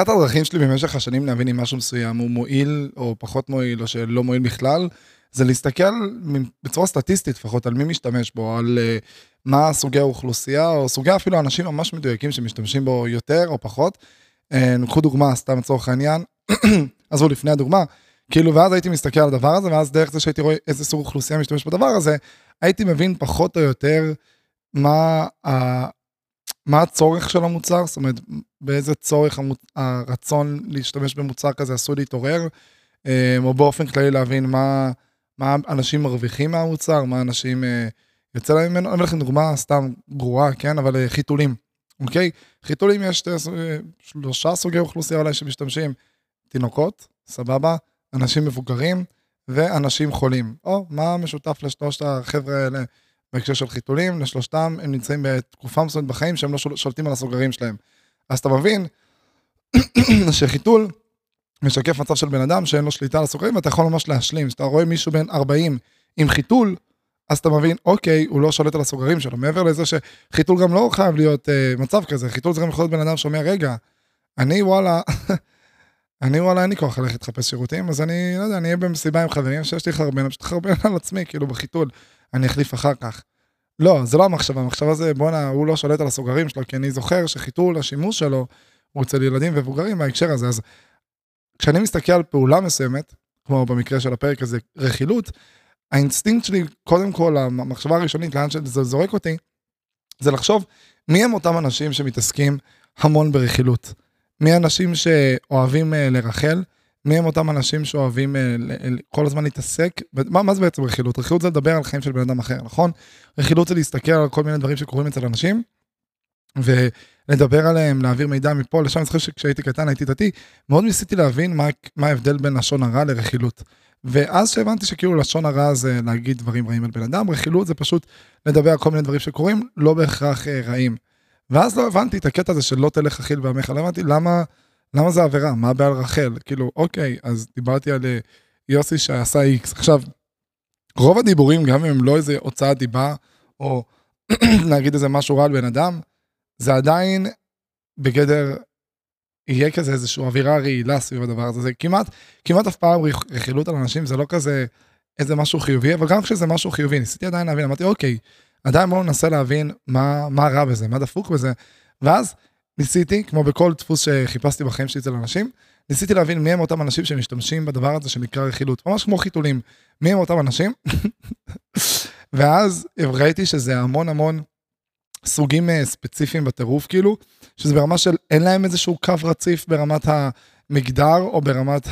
אחת הדרכים שלי במשך השנים להבין אם משהו מסוים הוא מועיל או פחות מועיל או שלא מועיל בכלל, זה להסתכל בצורה סטטיסטית לפחות על מי משתמש בו, על uh, מה סוגי האוכלוסייה או סוגי אפילו אנשים ממש מדויקים שמשתמשים בו יותר או פחות. קחו uh, דוגמה, סתם לצורך העניין, עזבו לפני הדוגמה, כאילו ואז הייתי מסתכל על הדבר הזה ואז דרך זה שהייתי רואה איזה סוג אוכלוסייה משתמש בדבר הזה, הייתי מבין פחות או יותר מה, מה הצורך של המוצר, זאת אומרת באיזה צורך המוצ... הרצון להשתמש במוצר כזה עשוי להתעורר, אה, או באופן כללי להבין מה, מה אנשים מרוויחים מהמוצר, מה אנשים אה, יוצא להם ממנו, אני אביא לכם דוגמה סתם גרועה, כן, אבל אה, חיתולים, אוקיי? חיתולים יש שלושה סוגי אוכלוסייה אולי שמשתמשים, תינוקות, סבבה, אנשים מבוגרים ואנשים חולים. או, מה משותף לשלושת החבר'ה האלה בהקשר של חיתולים? לשלושתם הם נמצאים בתקופה מסוימת בחיים שהם לא שולטים על הסוגרים שלהם. אז אתה מבין שחיתול משקף מצב של בן אדם שאין לו שליטה על הסוגרים, ואתה יכול ממש להשלים. כשאתה רואה מישהו בן 40 עם חיתול, אז אתה מבין, אוקיי, הוא לא שולט על הסוגרים שלו. מעבר לזה שחיתול גם לא חייב להיות אה, מצב כזה, חיתול זה גם יכול להיות בן אדם שאומר, רגע, אני וואלה, אני וואלה אין לי כוח ללכת לחפש שירותים, אז אני, לא יודע, אני אהיה במסיבה עם חברים שיש לי חרבן, פשוט חרבן על עצמי, כאילו בחיתול, אני אחליף אחר כך. לא, זה לא המחשבה, המחשבה זה בואנה, הוא לא שולט על הסוגרים שלו, כי אני זוכר שחיתול, השימוש שלו, הוא אצל ילדים ומבוגרים בהקשר הזה, אז כשאני מסתכל על פעולה מסוימת, כמו במקרה של הפרק הזה, רכילות, האינסטינקט שלי, קודם כל, המחשבה הראשונית, לאן שזה זורק אותי, זה לחשוב מי הם אותם אנשים שמתעסקים המון ברכילות. מי האנשים שאוהבים אה, לרכל, מי הם אותם אנשים שאוהבים אה, כל הזמן להתעסק, מה, מה זה בעצם רכילות? רכילות זה לדבר על חיים של בן אדם אחר, נכון? רכילות זה להסתכל על כל מיני דברים שקורים אצל אנשים, ולדבר עליהם, להעביר מידע מפה לשם, אני זוכר שכשהייתי קטן הייתי דתי, מאוד ניסיתי להבין מה, מה ההבדל בין לשון הרע לרכילות. ואז שהבנתי שכאילו לשון הרע זה להגיד דברים רעים על בן אדם, רכילות זה פשוט לדבר על כל מיני דברים שקורים, לא בהכרח uh, רעים. ואז לא הבנתי את הקטע הזה של לא תלך אכיל בעמך, לא הבנתי למה, למה זה עבירה, מה הבעיה על רחל? כאילו, אוקיי, אז דיברתי על אה, יוסי שעשה איקס. עכשיו, רוב הדיבורים, גם אם הם לא איזה הוצאת דיבה, או להגיד איזה משהו רע על בן אדם, זה עדיין בגדר, יהיה כזה איזושהי אווירה רעילה סביב הדבר הזה. זה כמעט, כמעט אף פעם רכילות על אנשים, זה לא כזה איזה משהו חיובי, אבל גם כשזה משהו חיובי, ניסיתי עדיין להבין, אמרתי, אוקיי, עדיין בואו ננסה להבין מה, מה רע בזה, מה דפוק בזה. ואז ניסיתי, כמו בכל דפוס שחיפשתי בחיים שלי אצל אנשים, ניסיתי להבין מי הם אותם אנשים שמשתמשים בדבר הזה שנקרא רכילות, ממש כמו חיתולים. מי הם אותם אנשים? ואז ראיתי שזה המון המון סוגים אה, ספציפיים בטירוף, כאילו, שזה ברמה של אין להם איזשהו קו רציף ברמת המגדר, או ברמת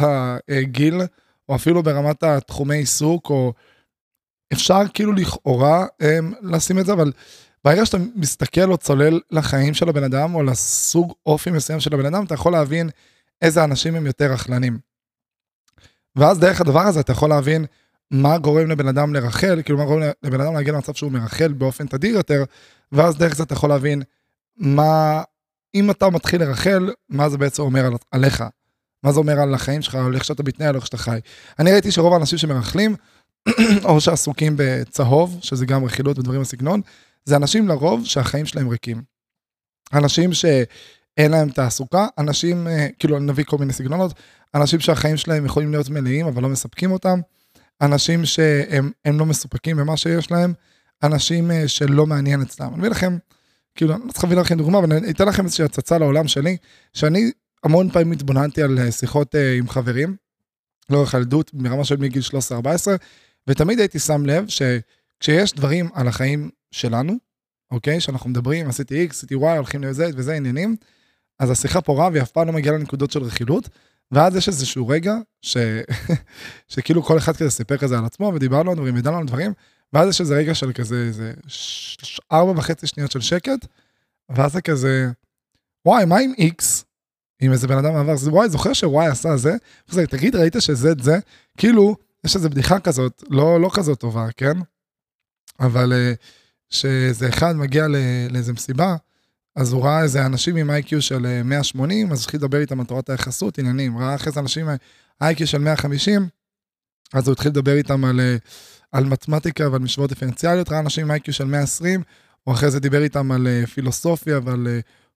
הגיל, או אפילו ברמת התחומי עיסוק, או אפשר כאילו לכאורה הם, לשים את זה, אבל ברגע שאתה מסתכל או צולל לחיים של הבן אדם, או לסוג אופי מסוים של הבן אדם, אתה יכול להבין איזה אנשים הם יותר רכלנים. ואז דרך הדבר הזה אתה יכול להבין מה גורם לבן אדם לרחל, כאילו מה גורם לבן אדם להגיע למצב שהוא מרחל באופן תדיר יותר, ואז דרך זה אתה יכול להבין מה, אם אתה מתחיל לרחל, מה זה בעצם אומר על, עליך. מה זה אומר על החיים שלך, על איך שאתה מתנהל, איך שאתה חי. אני ראיתי שרוב האנשים שמרחלים, או שעסוקים בצהוב, שזה גם רכילות ודברים בסגנון, זה אנשים לרוב שהחיים שלהם ריקים. אנשים שאין להם תעסוקה, אנשים, אה, כאילו נביא כל מיני סגנונות, אנשים שהחיים שלהם יכולים להיות מלאים אבל לא מספקים אותם, אנשים שהם לא מסופקים במה שיש להם, אנשים אה, שלא מעניין אצלם. אני אביא לכם, כאילו, אני לא צריך להביא לכם דוגמה, אבל אני אתן לכם איזושהי הצצה לעולם שלי, שאני המון פעמים התבוננתי על אה, שיחות עם חברים, לאורך הילדות, ברמה של מגיל 13-14, ותמיד הייתי שם לב שכשיש דברים על החיים שלנו, אוקיי, שאנחנו מדברים, עשיתי X, עשיתי Y, הולכים לזה וזה עניינים, אז השיחה פה רע והיא אף פעם לא מגיעה לנקודות של רכילות, ואז יש איזשהו רגע ש... שכאילו כל אחד כזה סיפר כזה על עצמו, ודיברנו על דברים, וידענו על דברים, ואז יש איזה רגע של כזה, איזה ש... ארבע וחצי שניות של שקט, ואז זה כזה, וואי, מה עם X? עם איזה בן אדם עבר, זה וואי, זוכר שוואי עשה זה? וזה, תגיד, ראית שזה את זה? כאילו, יש איזו בדיחה כזאת, לא, לא כזאת טובה, כן? אבל אה, שאיזה אחד מגיע לאיזה מסיבה, אז הוא ראה איזה אנשים עם איי-קיו של 180, אה, אז התחיל לדבר איתם על תורת היחסות, עניינים. ראה אחרי זה אנשים עם איי-קיו של 150, אז הוא התחיל לדבר איתם על, אה, על מתמטיקה ועל משוואות דיפרנציאליות, ראה אנשים עם איי-קיו של 120, הוא אחרי זה דיבר איתם על פילוסופיה ועל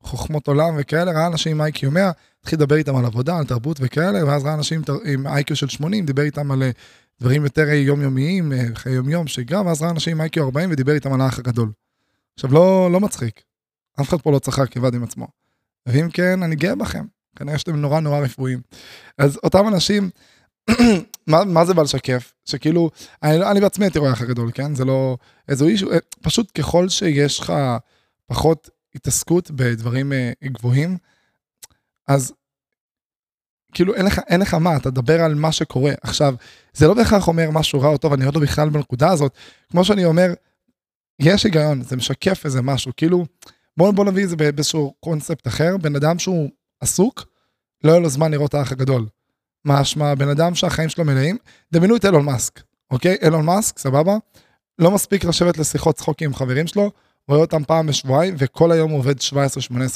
חוכמות עולם וכאלה, ראה אנשים עם איי-קיו 100, התחיל לדבר איתם על עבודה, על תרבות וכאלה, ואז ראה אנשים עם איי-קיו של 80, דיבר איתם על דברים יותר יומיומיים, חיי יומיום, ואז ראה אנשים עם איי-קיו 40 ודיבר איתם על האח הגדול. עכשיו, לא, לא מצחיק. אף אחד פה לא צחק לבד עם עצמו. ואם כן, אני גאה בכם. כנראה שאתם נורא נורא רפואיים. אז אותם אנשים, מה, מה זה בא לשקף? שכאילו, אני, אני בעצמי הייתי רואה האח הגדול, כן? זה לא איזו אישו, פשוט ככל שיש לך פחות התעסקות בדברים אה, גבוהים, אז כאילו אין לך, אין לך מה, אתה תדבר על מה שקורה. עכשיו, זה לא בהכרח אומר משהו רע או טוב, אני עוד לא בכלל בנקודה הזאת. כמו שאני אומר, יש היגיון, זה משקף איזה משהו, כאילו, בוא, בוא נביא את זה באיזשהו קונספט אחר, בן אדם שהוא עסוק, לא יהיה לו זמן לראות האח הגדול. משמע, בן אדם שהחיים שלו מלאים, דמיינו את אילון מאסק, אוקיי? אילון מאסק, סבבה? לא מספיק לשבת לשיחות צחוקים עם חברים שלו, רואה אותם פעם בשבועיים, וכל היום הוא עובד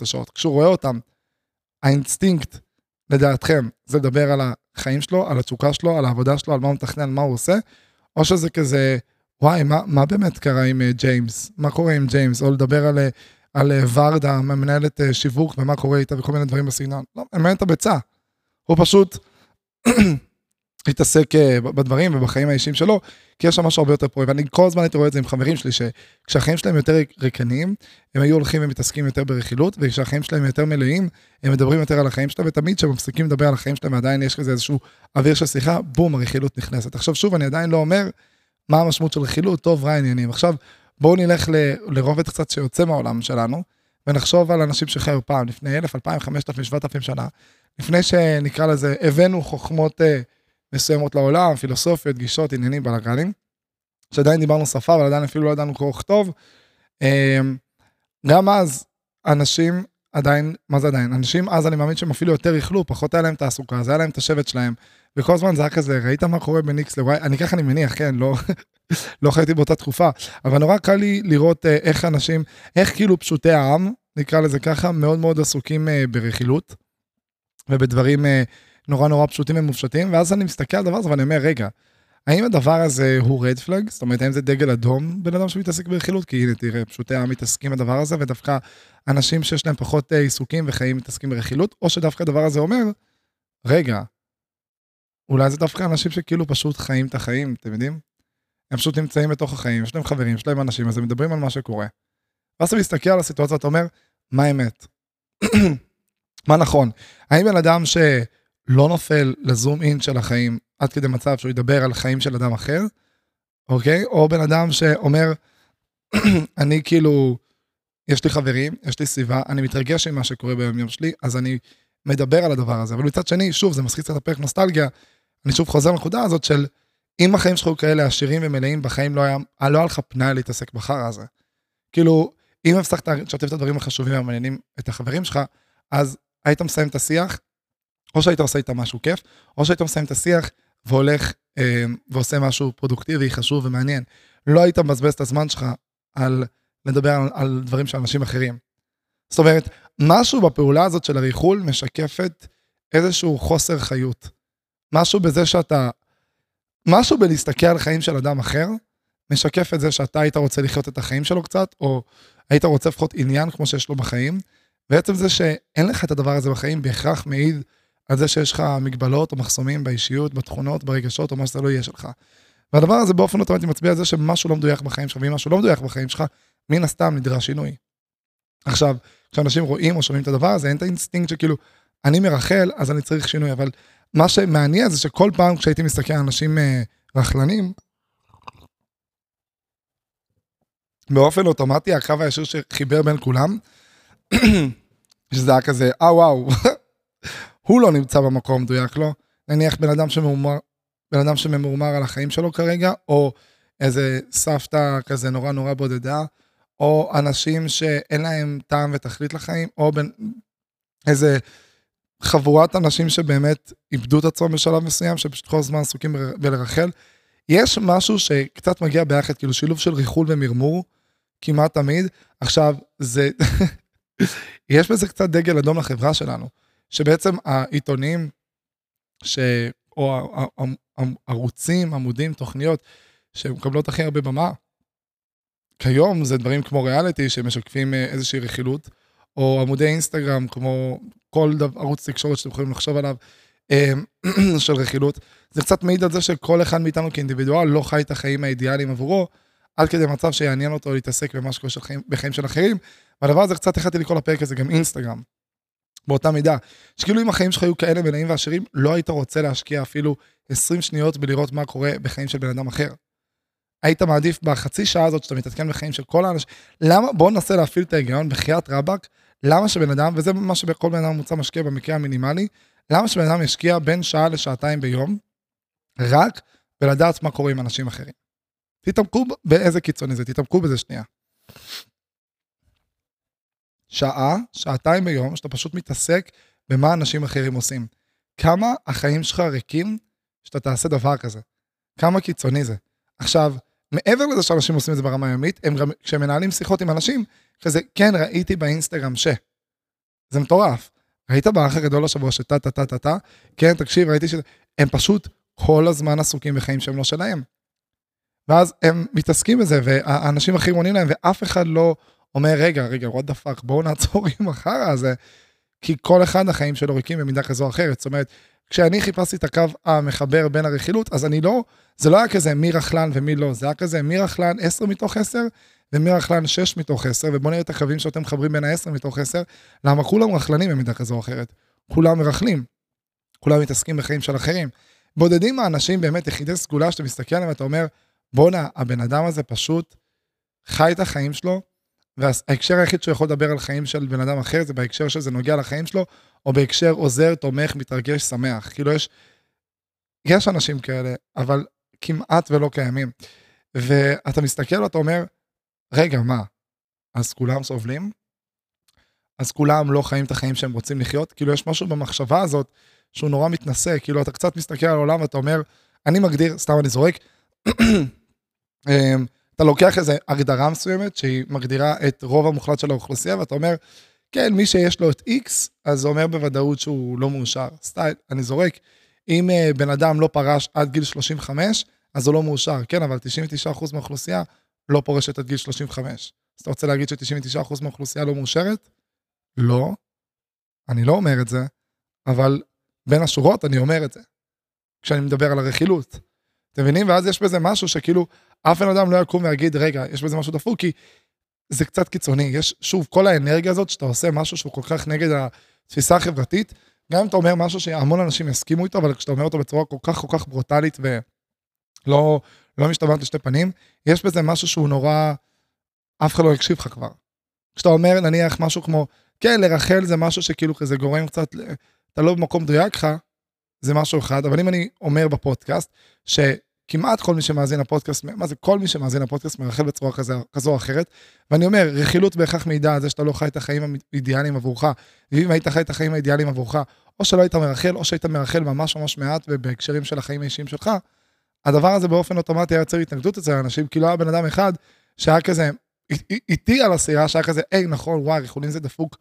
17-18 שעות. כשהוא רואה אותם, האינסטינקט, לדעתכם, זה לדבר על החיים שלו, על התשוקה שלו, על העבודה שלו, על מה הוא מתכנן, מה הוא עושה, או שזה כזה, וואי, מה, מה באמת קרה עם אה, ג'יימס? מה קורה עם ג'יימס? או לדבר על, אה, על אה, ורדה, מנהלת שיווק, ומה קורה איתה וכל מיני דברים בסגנון. לא, מעניין את הביצה. הוא פשוט להתעסק אה, בדברים ובחיים האישיים שלו, כי יש שם משהו הרבה יותר פורה, ואני כל הזמן הייתי רואה את זה עם חברים שלי, שכשהחיים שלהם יותר ריקניים, הם היו הולכים ומתעסקים יותר ברכילות, וכשהחיים שלהם יותר מלאים, הם מדברים יותר על החיים שלהם, ותמיד כשהם מפסיקים לדבר על החיים שלהם, עדיין יש כזה איזשהו אוויר של שיחה, בום, הרכילות נכנסת. עכשיו שוב, אני עדיין לא אומר מה המשמעות של רכילות, טוב, רע עניינים. עכשיו, בואו נלך ל, לרובד קצת שיוצא מהעולם שלנו, ונחשוב על אנשים שחיו פעם, לפני אלף, אלפיים, חמשת אלפים, שבעת אלפים שנה, לפני שנקרא לזה, הבאנו חוכמות uh, מסוימות לעולם, פילוסופיות, גישות, עניינים, בלאגנים, שעדיין דיברנו שפה, אבל עדיין אפילו לא ידענו קרוא וכתוב. Uh, גם אז, אנשים עדיין, מה זה עדיין? אנשים אז אני מאמין שהם אפילו יותר איכלו, פחות היה להם תעסוקה, זה היה להם את השבט שלהם, וכל הזמן זה היה כזה, ראית מה קורה בין X ל-Y? אני ככה אני מניח, כן, לא, לא חייתי באותה תקופה, אבל נורא קל לי לראות אה, איך אנשים, איך כאילו פשוטי העם, נקרא לזה ככה, מאוד מאוד עסוקים אה, ברכילות, ובדברים אה, נורא נורא פשוטים ומופשטים, ואז אני מסתכל על הדבר הזה ואני אומר, רגע, האם הדבר הזה הוא רד פלאג? זאת אומרת, האם זה דגל אדום בן אדם שמתעסק ברכילות? כי הנה, תראה, פשוטי העם מתעסקים בדבר הזה, ודווקא אנשים שיש להם פחות עיסוקים וחיים מתעסקים ברכילות, או שדווקא הדבר הזה אומר, רגע, אולי זה דווקא אנשים שכאילו פשוט חיים את החיים, אתם יודעים? הם פשוט נמצאים בתוך החיים, יש להם חברים, יש להם אנשים, אז הם מדברים על מה שקורה. ואז אתה מסתכל על הסיטואציה, אתה אומר, מה האמת? מה נכון? האם בן אדם שלא נופל לזום אין של החיים עד כדי מצב שהוא ידבר על חיים של אדם אחר, אוקיי? או בן אדם שאומר, אני כאילו, יש לי חברים, יש לי סביבה, אני מתרגש עם מה שקורה ביום יום שלי, אז אני מדבר על הדבר הזה. אבל מצד שני, שוב, זה מסחיץ קצת הפרק נוסטלגיה, אני שוב חוזר לנקודה הזאת של אם החיים שלך היו כאלה עשירים ומלאים, בחיים לא היה, לא היה לך פנאי להתעסק בחרא הזה. כאילו, אם הפסקת לשתף את הדברים החשובים והמעניינים את החברים שלך, אז היית מסיים את השיח, או שהיית עושה איתם משהו כיף, או שהיית מסיים את השיח והולך אה, ועושה משהו פרודוקטיבי, חשוב ומעניין. לא היית מבזבז את הזמן שלך על לדבר על, על דברים של אנשים אחרים. זאת אומרת, משהו בפעולה הזאת של הריחול משקפת איזשהו חוסר חיות. משהו בזה שאתה, משהו בלהסתכל על חיים של אדם אחר, משקף את זה שאתה היית רוצה לחיות את החיים שלו קצת, או היית רוצה לפחות עניין כמו שיש לו בחיים. ועצם זה שאין לך את הדבר הזה בחיים בהכרח מעיד על זה שיש לך מגבלות או מחסומים באישיות, בתכונות, ברגשות, או מה שזה לא יהיה שלך. והדבר הזה באופן אוטומטי מצביע על זה שמשהו לא מדויק בחיים שלך, ואם משהו לא מדויק בחיים שלך, מן הסתם נדרש שינוי. עכשיו, כשאנשים רואים או שומעים את הדבר הזה, אין את האינסטינקט שכאילו, אני מרכל, אז אני צריך שינוי, אבל מה שמעניין זה שכל פעם כשהייתי מסתכל על אנשים אה, רכלנים, באופן אוטומטי הקו הישיר שחיבר בין כולם, שזה היה כזה, אה וואו, הוא לא נמצא במקום מדויק לו, לא? נניח בן אדם שממורמר, בן אדם שממורמר על החיים שלו כרגע, או איזה סבתא כזה נורא נורא בודדה, או אנשים שאין להם טעם ותכלית לחיים, או בין, איזה חבורת אנשים שבאמת איבדו את עצמם בשלב מסוים, שפשוט כל הזמן עסוקים בלרחל. יש משהו שקצת מגיע ביחד, כאילו שילוב של ריחול ומרמור, כמעט תמיד. עכשיו, זה... יש בזה קצת דגל אדום לחברה שלנו, שבעצם העיתונים, ש... או ערוצים, עמודים, תוכניות, שמקבלות הכי הרבה במה, כיום זה דברים כמו ריאליטי שמשקפים אה, איזושהי רכילות, או עמודי אינסטגרם, כמו כל דבר, ערוץ תקשורת שאתם יכולים לחשוב עליו, אמ, של רכילות, זה קצת מעיד על זה שכל אחד מאיתנו כאינדיבידואל לא חי את החיים האידיאליים עבורו, עד כדי מצב שיעניין אותו להתעסק במה שקורה בחיים של אחרים. והדבר הזה קצת החלטתי לקרוא לפרק הזה גם אינסטגרם. באותה מידה, שכאילו אם החיים שלך היו כאלה מלאים ועשירים, לא היית רוצה להשקיע אפילו 20 שניות בלראות מה קורה בחיים של בן אדם אחר. היית מעדיף בחצי שעה הזאת שאתה מתעדכן בחיים של כל האנשים, למה, בוא ננסה להפעיל את ההיגיון בחייאת רבאק, למה שבן אדם, וזה מה שכל בן אדם ממוצע משקיע במקרה המינימלי, למה שבן אדם ישקיע בין שעה לשעתיים ביום, רק בלדעת מה קורה עם אנשים אחרים. תתעמקו באיזה קיצוני זה, תתעמקו בזה שנייה. שעה, שעתיים ביום, שאתה פשוט מתעסק במה אנשים אחרים עושים. כמה החיים שלך ריקים שאתה תעשה דבר כזה. כמה קיצוני זה. עכשיו, מעבר לזה שאנשים עושים את זה ברמה היומית, הם גם, כשהם מנהלים שיחות עם אנשים, כזה, כן, ראיתי באינסטגרם ש... זה מטורף. ראית באח הגדול השבוע שטה טה טה טה טה? כן, תקשיב, ראיתי ש... הם פשוט כל הזמן עסוקים בחיים שהם לא שלהם. ואז הם מתעסקים בזה, והאנשים אחרים עונים להם, ואף אחד לא אומר, רגע, רגע, what the fuck, בואו נעצור עם החרא הזה, כי כל אחד החיים שלו ריקים במידה כזו או אחרת. זאת אומרת, כשאני חיפשתי את הקו המחבר בין הרכילות, אז אני לא, זה לא היה כזה מי רכלן ומי לא, זה היה כזה מי רכלן 10 מתוך 10 ומי רכלן 6 מתוך 10, ובואו נראה את הקווים שאתם מחברים בין ה-10 מתוך 10, למה כולם רכלנים במידה כזו או אחרת. כולם מרכלים. כולם מתעסקים בחיים של אחרים. בודדים האנשים באמת יחידי סגולה שאתה מסתכל עליהם ואתה אומר, בואנה, הבן אדם הזה פשוט חי את החיים שלו, וההקשר היחיד שהוא יכול לדבר על חיים של בן אדם אחר זה בהקשר שזה נוגע לחיים שלו, או בהקשר עוזר, תומך, מתרגש, שמח. כאילו יש, יש אנשים כאלה, אבל כמעט ולא קיימים. ואתה מסתכל ואתה אומר, רגע, מה, אז כולם סובלים? אז כולם לא חיים את החיים שהם רוצים לחיות? כאילו יש משהו במחשבה הזאת שהוא נורא מתנשא, כאילו אתה קצת מסתכל על העולם ואתה אומר, אני מגדיר, סתם אני זורק, אמ, אתה לוקח איזו הגדרה מסוימת שהיא מגדירה את רוב המוחלט של האוכלוסייה, ואתה אומר, כן, מי שיש לו את X, אז זה אומר בוודאות שהוא לא מאושר. סטייל, אני זורק. אם uh, בן אדם לא פרש עד גיל 35, אז הוא לא מאושר. כן, אבל 99% מהאוכלוסייה לא פורשת עד גיל 35. אז אתה רוצה להגיד ש-99% מהאוכלוסייה לא מאושרת? לא. אני לא אומר את זה, אבל בין השורות אני אומר את זה. כשאני מדבר על הרכילות. אתם מבינים? ואז יש בזה משהו שכאילו, אף בן אדם לא יקום ויגיד, רגע, יש בזה משהו דפוק, כי זה קצת קיצוני. יש, שוב, כל האנרגיה הזאת, שאתה עושה משהו שהוא כל כך נגד התפיסה החברתית, גם אם אתה אומר משהו שהמון אנשים יסכימו איתו, אבל כשאתה אומר אותו בצורה כל כך כל כך ברוטלית ולא לא משתמעת לשתי פנים, יש בזה משהו שהוא נורא, אף אחד לא יקשיב לך כבר. כשאתה אומר, נניח, משהו כמו, כן, לרחל זה משהו שכאילו כזה גורם קצת, אתה לא במקום מדויק לך, זה משהו אחד, אבל אם אני אומר בפודקאסט, ש... כמעט כל מי שמאזין לפודקאסט, מה זה כל מי שמאזין לפודקאסט מרחל בצורה כזה, כזו או אחרת. ואני אומר, רכילות בהכרח מעידה על זה שאתה לא חי את החיים האידיאליים עבורך. ואם היית חי את החיים האידיאליים עבורך, או שלא היית מרחל, או שהיית מרחל ממש ממש מעט ובהקשרים של החיים האישיים שלך, הדבר הזה באופן אוטומטי היה יוצר התנגדות אצל האנשים, כי לא היה בן אדם אחד שהיה כזה איתי על הסירה, שהיה כזה, היי, נכון, וואי, ריחולים זה דפוק,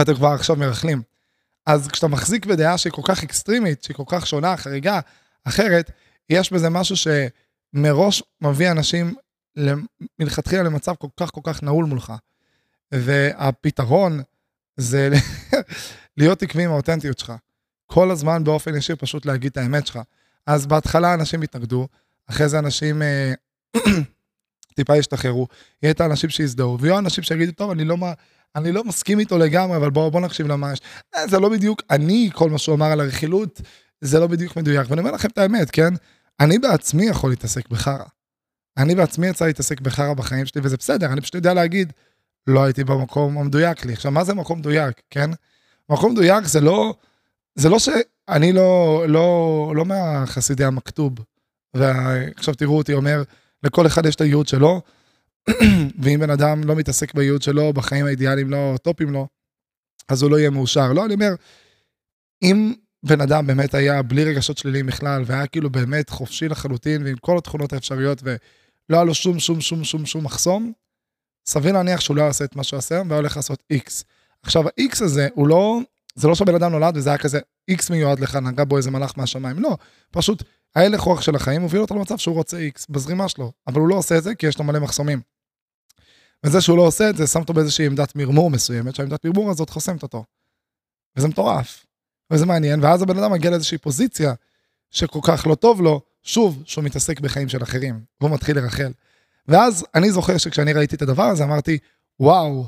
אתם כבר עכשיו מרחלים. אז כשאתה מחזיק בדעה שהיא כל כך אקסטרימית, שהיא כל כך שונה, חריגה, אחרת, יש בזה משהו שמראש מביא אנשים מלכתחילה למצב כל כך כל כך נעול מולך. והפתרון זה להיות עקבי עם האותנטיות שלך. כל הזמן באופן ישיר פשוט להגיד את האמת שלך. אז בהתחלה אנשים יתנגדו, אחרי זה אנשים אה, טיפה ישתחררו, יהיה את האנשים שיזדהו, ויהיו אנשים שיגידו, טוב, אני לא, אני לא מסכים איתו לגמרי, אבל בואו בוא נקשיב למה יש. אה, זה לא בדיוק אני, כל מה שהוא אמר על הרכילות, זה לא בדיוק מדויק. ואני אומר לכם את האמת, כן? אני בעצמי יכול להתעסק בחרא. אני בעצמי יצא להתעסק בחרא בחיים שלי, וזה בסדר, אני פשוט יודע להגיד, לא הייתי במקום המדויק לי. עכשיו, מה זה מקום מדויק, כן? מקום מדויק זה לא, זה לא שאני לא, לא, לא מהחסידי המכתוב, ועכשיו תראו אותי אומר, לכל אחד יש את הייעוד שלו, ואם בן אדם לא מתעסק בייעוד שלו, בחיים האידיאליים לא טופים לו, אז הוא לא יהיה מאושר. לא, אני אומר, אם בן אדם באמת היה בלי רגשות שליליים בכלל, והיה כאילו באמת חופשי לחלוטין, ועם כל התכונות האפשריות, ולא היה לו שום שום שום שום שום מחסום, סביר להניח שהוא לא יעשה את מה שהוא עושה, והיה הולך לעשות X. עכשיו, ה-X הזה, הוא לא, זה לא שבן אדם נולד וזה היה כזה, X מיועד לך, נגע בו איזה מלאך מהשמיים, לא, פשוט ההלך רוח של החיים הוביל אותו למצב שהוא רוצה X בזרימה שלו, אבל הוא לא עושה את זה כי יש לו מלא מחסומים. וזה שהוא לא עושה את זה, שם אותו באיזושהי עמדת מרמור מסוימת, שהעמדת מרמור הזאת חוסמת אותו. וזה מטורף, וזה מעניין, ואז הבן אדם מגיע לאיזושהי פוזיציה שכל כך לא טוב לו, שוב, שהוא מתעסק בחיים של אחרים, והוא מתחיל לרחל. ואז אני זוכר שכשאני ראיתי את הדבר הזה, אמרתי, וואו,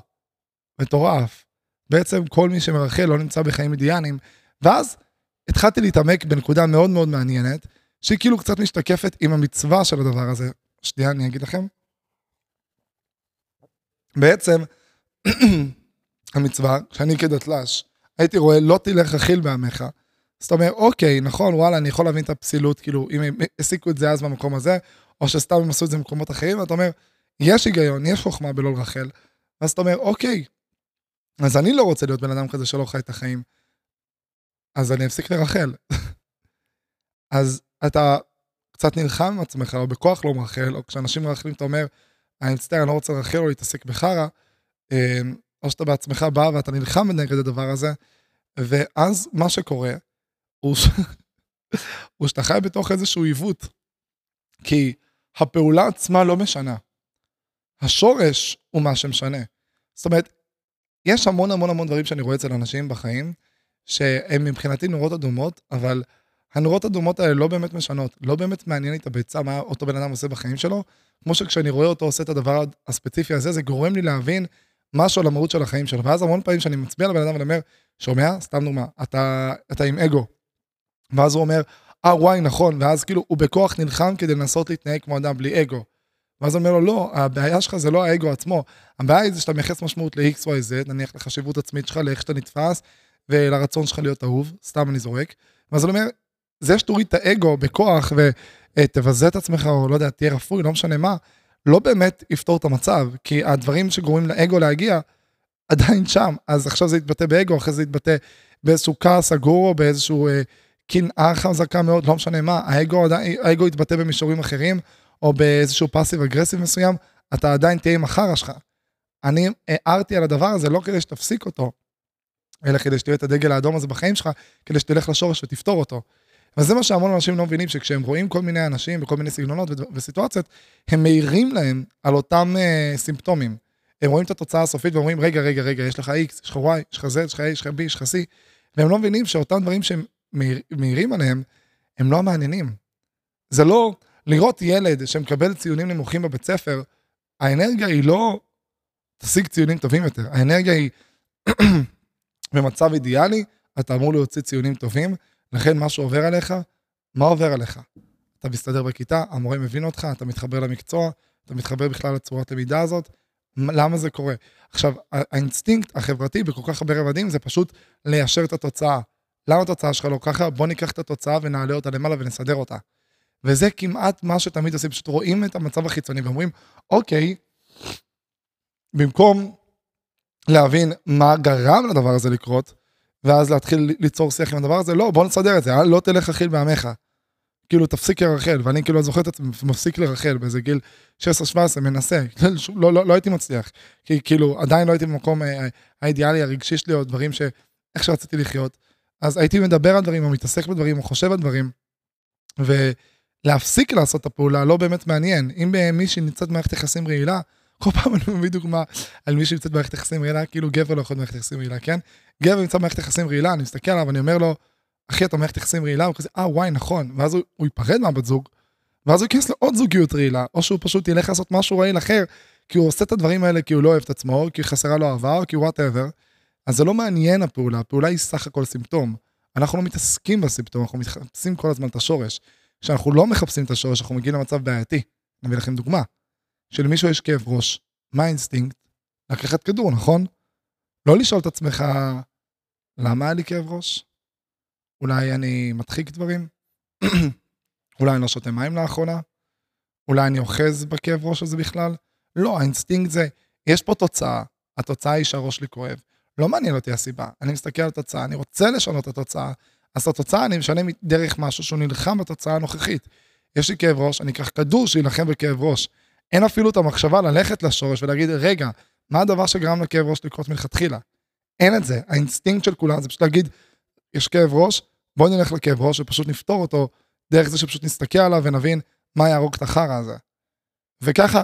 מטורף. בעצם כל מי שמרחל לא נמצא בחיים אידיאניים. ואז התחלתי להתעמק בנקודה מאוד מאוד מעניינת, שהיא כאילו קצת משתקפת עם המצווה של הדבר הזה. שנייה, אני אגיד לכם. בעצם, המצווה, כשאני כדתל"ש, הייתי רואה, לא תלך רכיל בעמך. אז אתה אומר, אוקיי, נכון, וואלה, אני יכול להבין את הפסילות, כאילו, אם הם הסיקו את זה אז במקום הזה, או שסתם הם עשו את זה במקומות אחרים, ואתה אומר, יש היגיון, יש חוכמה בלא לרחל. ואז אתה אומר, אוקיי, אז אני לא רוצה להיות בן אדם כזה שלא חי את החיים. אז אני אפסיק לרחל. אז אתה קצת נלחם עם עצמך, או בכוח לא מרחל, או כשאנשים מרחלים אתה אומר, אני מצטער, אני לא רוצה לרחל או להתעסק בחרא, אמ, או שאתה בעצמך בא ואתה נלחם נגד הדבר הזה, ואז מה שקורה, הוא, ש... הוא שאתה חי בתוך איזשהו עיוות. כי הפעולה עצמה לא משנה. השורש הוא מה שמשנה. זאת אומרת, יש המון המון המון דברים שאני רואה אצל אנשים בחיים, שהם מבחינתי נורות אדומות, אבל הנורות אדומות האלה לא באמת משנות, לא באמת מעניין לי את הביצה, מה אותו בן אדם עושה בחיים שלו, כמו שכשאני רואה אותו עושה את הדבר הספציפי הזה, זה גורם לי להבין משהו על המהות של החיים שלו. ואז המון פעמים שאני מצביע לבן אדם ואני אומר, שומע? סתם דוגמה, אתה, אתה עם אגו. ואז הוא אומר, אה וואי נכון, ואז כאילו הוא בכוח נלחם כדי לנסות להתנהג כמו אדם בלי אגו. ואז אומר לו, לא, הבעיה שלך זה לא האגו עצמו, הבעיה היא זה שאתה מייחס משמעות ל-XYZ, נניח לחשיבות עצמית שלך, לאיך שאתה נתפס, ולרצון שלך להיות אהוב, סתם אני זורק. ואז אני אומר, זה שתוריד את האגו בכוח ותבזה את עצמך, או לא יודע, תהיה רפוי, לא משנה מה, לא באמת יפתור את המצב, כי הדברים שגורמים לאגו להגיע, עדיין שם. אז עכשיו זה יתבטא באגו, אחרי זה יתבטא באיזשהו כעס סגור, או באיזשהו אה, קנאה חזקה מאוד, לא משנה מה, האגו, האגו יתבטא במישורים אחרים, או באיזשהו פאסיב אגרסיב מסוים, אתה עדיין תהיה עם החרא שלך. אני הערתי על הדבר הזה לא כדי שתפסיק אותו, אלא כדי שתהיה את הדגל האדום הזה בחיים שלך, כדי שתלך לשורש ותפתור אותו. וזה מה שהמון אנשים לא מבינים, שכשהם רואים כל מיני אנשים וכל מיני סגנונות וסיטואציות, הם מעירים להם על אותם uh, סימפטומים. הם רואים את התוצאה הסופית ואומרים, רגע, רגע, רגע, יש לך X, יש לך Y, יש לך Z, יש לך A, יש לך B, יש לך C, והם לא מבינים שאותם דברים שהם מעירים עליהם, הם לא המעניינים. זה לא לראות ילד שמקבל ציונים נמוכים בבית ספר, האנרגיה היא לא תשיג ציונים טובים יותר, האנרגיה היא במצב אידיאלי, אתה אמור להוציא ציונים טובים, לכן מה שעובר עליך, מה עובר עליך? אתה מסתדר בכיתה, המורה מבין אותך, אתה מתחבר למקצוע, אתה מתחבר בכלל לצורת למידה הזאת, למה זה קורה? עכשיו, האינסטינקט החברתי בכל כך הרבה רבדים זה פשוט ליישר את התוצאה. למה התוצאה שלך לא ככה? בוא ניקח את התוצאה ונעלה אותה למעלה ונסדר אותה. וזה כמעט מה שתמיד עושים, פשוט רואים את המצב החיצוני ואומרים, אוקיי, במקום להבין מה גרם לדבר הזה לקרות, ואז להתחיל ליצור שיח עם הדבר הזה, לא, בוא נסדר את זה, לא תלך רכיל בעמך. כאילו, תפסיק לרחל, ואני כאילו זוכר את עצמי, מפסיק לרחל באיזה גיל 16-17, מנסה, לא, לא, לא הייתי מצליח, כי כאילו, עדיין לא הייתי במקום אה, האידיאלי הרגשי שלי, או דברים שאיך שרציתי לחיות. אז הייתי מדבר על דברים, או מתעסק בדברים, או חושב על דברים, ולהפסיק לעשות את הפעולה לא באמת מעניין. אם מישהי נמצאת במערכת יחסים רעילה, כל פעם אני מביא דוגמה על מישהו נמצאת במערכת יחסים רעילה, כאילו גבר לא יכול במערכת יחסים רעילה, כן? גבר נמצא במערכת יחסים רעילה, אני מסתכל עליו, אני אומר לו, אחי, אתה במערכת יחסים רעילה? הוא כזה, אה, וואי, נכון. ואז הוא, הוא ייפרד מהבת זוג, ואז הוא ייכנס לעוד זוגיות רעילה, או שהוא פשוט ילך לעשות משהו רעיל אחר, כי הוא עושה את הדברים האלה כי הוא לא אוהב את עצמו, כי חסרה לו אהבה, כי whatever. אז זה לא מעניין הפעולה, הפעולה היא סך הכל סימפטום. אנחנו לא מתעסקים בסימפטום, אנחנו מחפשים כל הזמן את השורש. כשאנחנו לא מחפשים את השורש, אנחנו מגיעים למצב בעייתי. אני אביא לכם דוגמה. שלמישהו יש כאב ראש, מה האינסטינקט? לקחת כדור, נכון? לא לשאול את עצמך, למה היה לי כאב ראש? אולי אני מדחיק דברים? אולי אני לא שותה מים לאחרונה? אולי אני אוחז בכאב ראש הזה בכלל? לא, האינסטינקט זה, יש פה תוצאה, התוצאה היא שהראש שלי כואב. לא מעניין אותי הסיבה, אני מסתכל על התוצאה, אני רוצה לשנות את התוצאה, אז את התוצאה אני משנה דרך משהו שהוא נלחם בתוצאה הנוכחית. יש לי כאב ראש, אני אקח כדור שיילחם בכאב ראש. אין אפילו את המחשבה ללכת לשורש ולהגיד, רגע, מה הדבר שגרם לכאב ראש לקרות מלכתחילה? אין את זה. האינסטינקט של כולם זה פשוט להגיד, יש כאב ראש, בוא נלך לכאב ראש ופשוט נפתור אותו דרך זה שפשוט נסתכל עליו ונבין מה יהרוג את החרא הזה. וככה,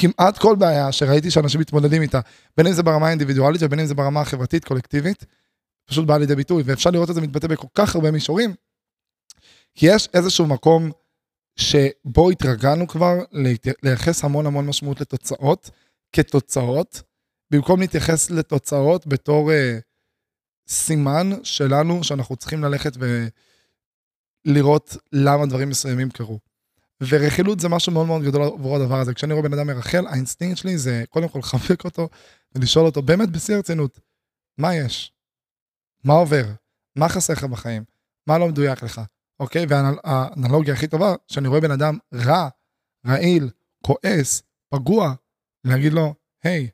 כמעט כל בעיה שראיתי שאנשים מתמודדים איתה, בין אם זה ברמה האינדיבידואלית ובין אם זה ברמה החברתית, קולקטיבית, פשוט באה לידי ביטוי, ואפשר לראות את זה מתבטא בכל כך הרבה מישורים, כי יש איזשהו מקום שבו התרגלנו כבר לייחס המון המון משמעות לתוצאות, כתוצאות, במקום להתייחס לתוצאות בתור אה, סימן שלנו שאנחנו צריכים ללכת ולראות למה דברים מסוימים קרו. ורכילות זה משהו מאוד מאוד גדול עבור הדבר הזה. כשאני רואה בן אדם מרכל, האינסטינקט שלי זה קודם כל לחבק אותו ולשאול אותו באמת בשיא הרצינות, מה יש? מה עובר? מה חסר לך בחיים? מה לא מדויק לך? אוקיי? והאנלוגיה הכי טובה, שאני רואה בן אדם רע, רעיל, כועס, פגוע, להגיד לו, היי,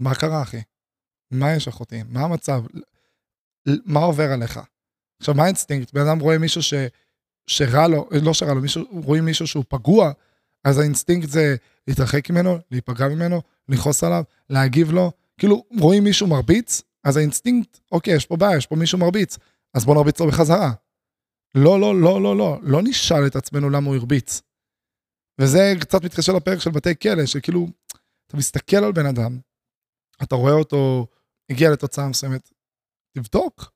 מה קרה אחי? מה יש אחותי? מה המצב? מה עובר עליך? עכשיו, מה האינסטינקט? בן אדם רואה מישהו ש... שרע לו, לא שרע לו, מישהו, רואים מישהו שהוא פגוע, אז האינסטינקט זה להתרחק ממנו, להיפגע ממנו, לכעוס עליו, להגיב לו. כאילו, רואים מישהו מרביץ, אז האינסטינקט, אוקיי, יש פה בעיה, יש פה מישהו מרביץ, אז בוא נרביץ לו בחזרה. לא, לא, לא, לא, לא, לא נשאל את עצמנו למה הוא הרביץ. וזה קצת מתקשר לפרק של בתי כלא, שכאילו, אתה מסתכל על בן אדם, אתה רואה אותו הגיע לתוצאה מסוימת, תבדוק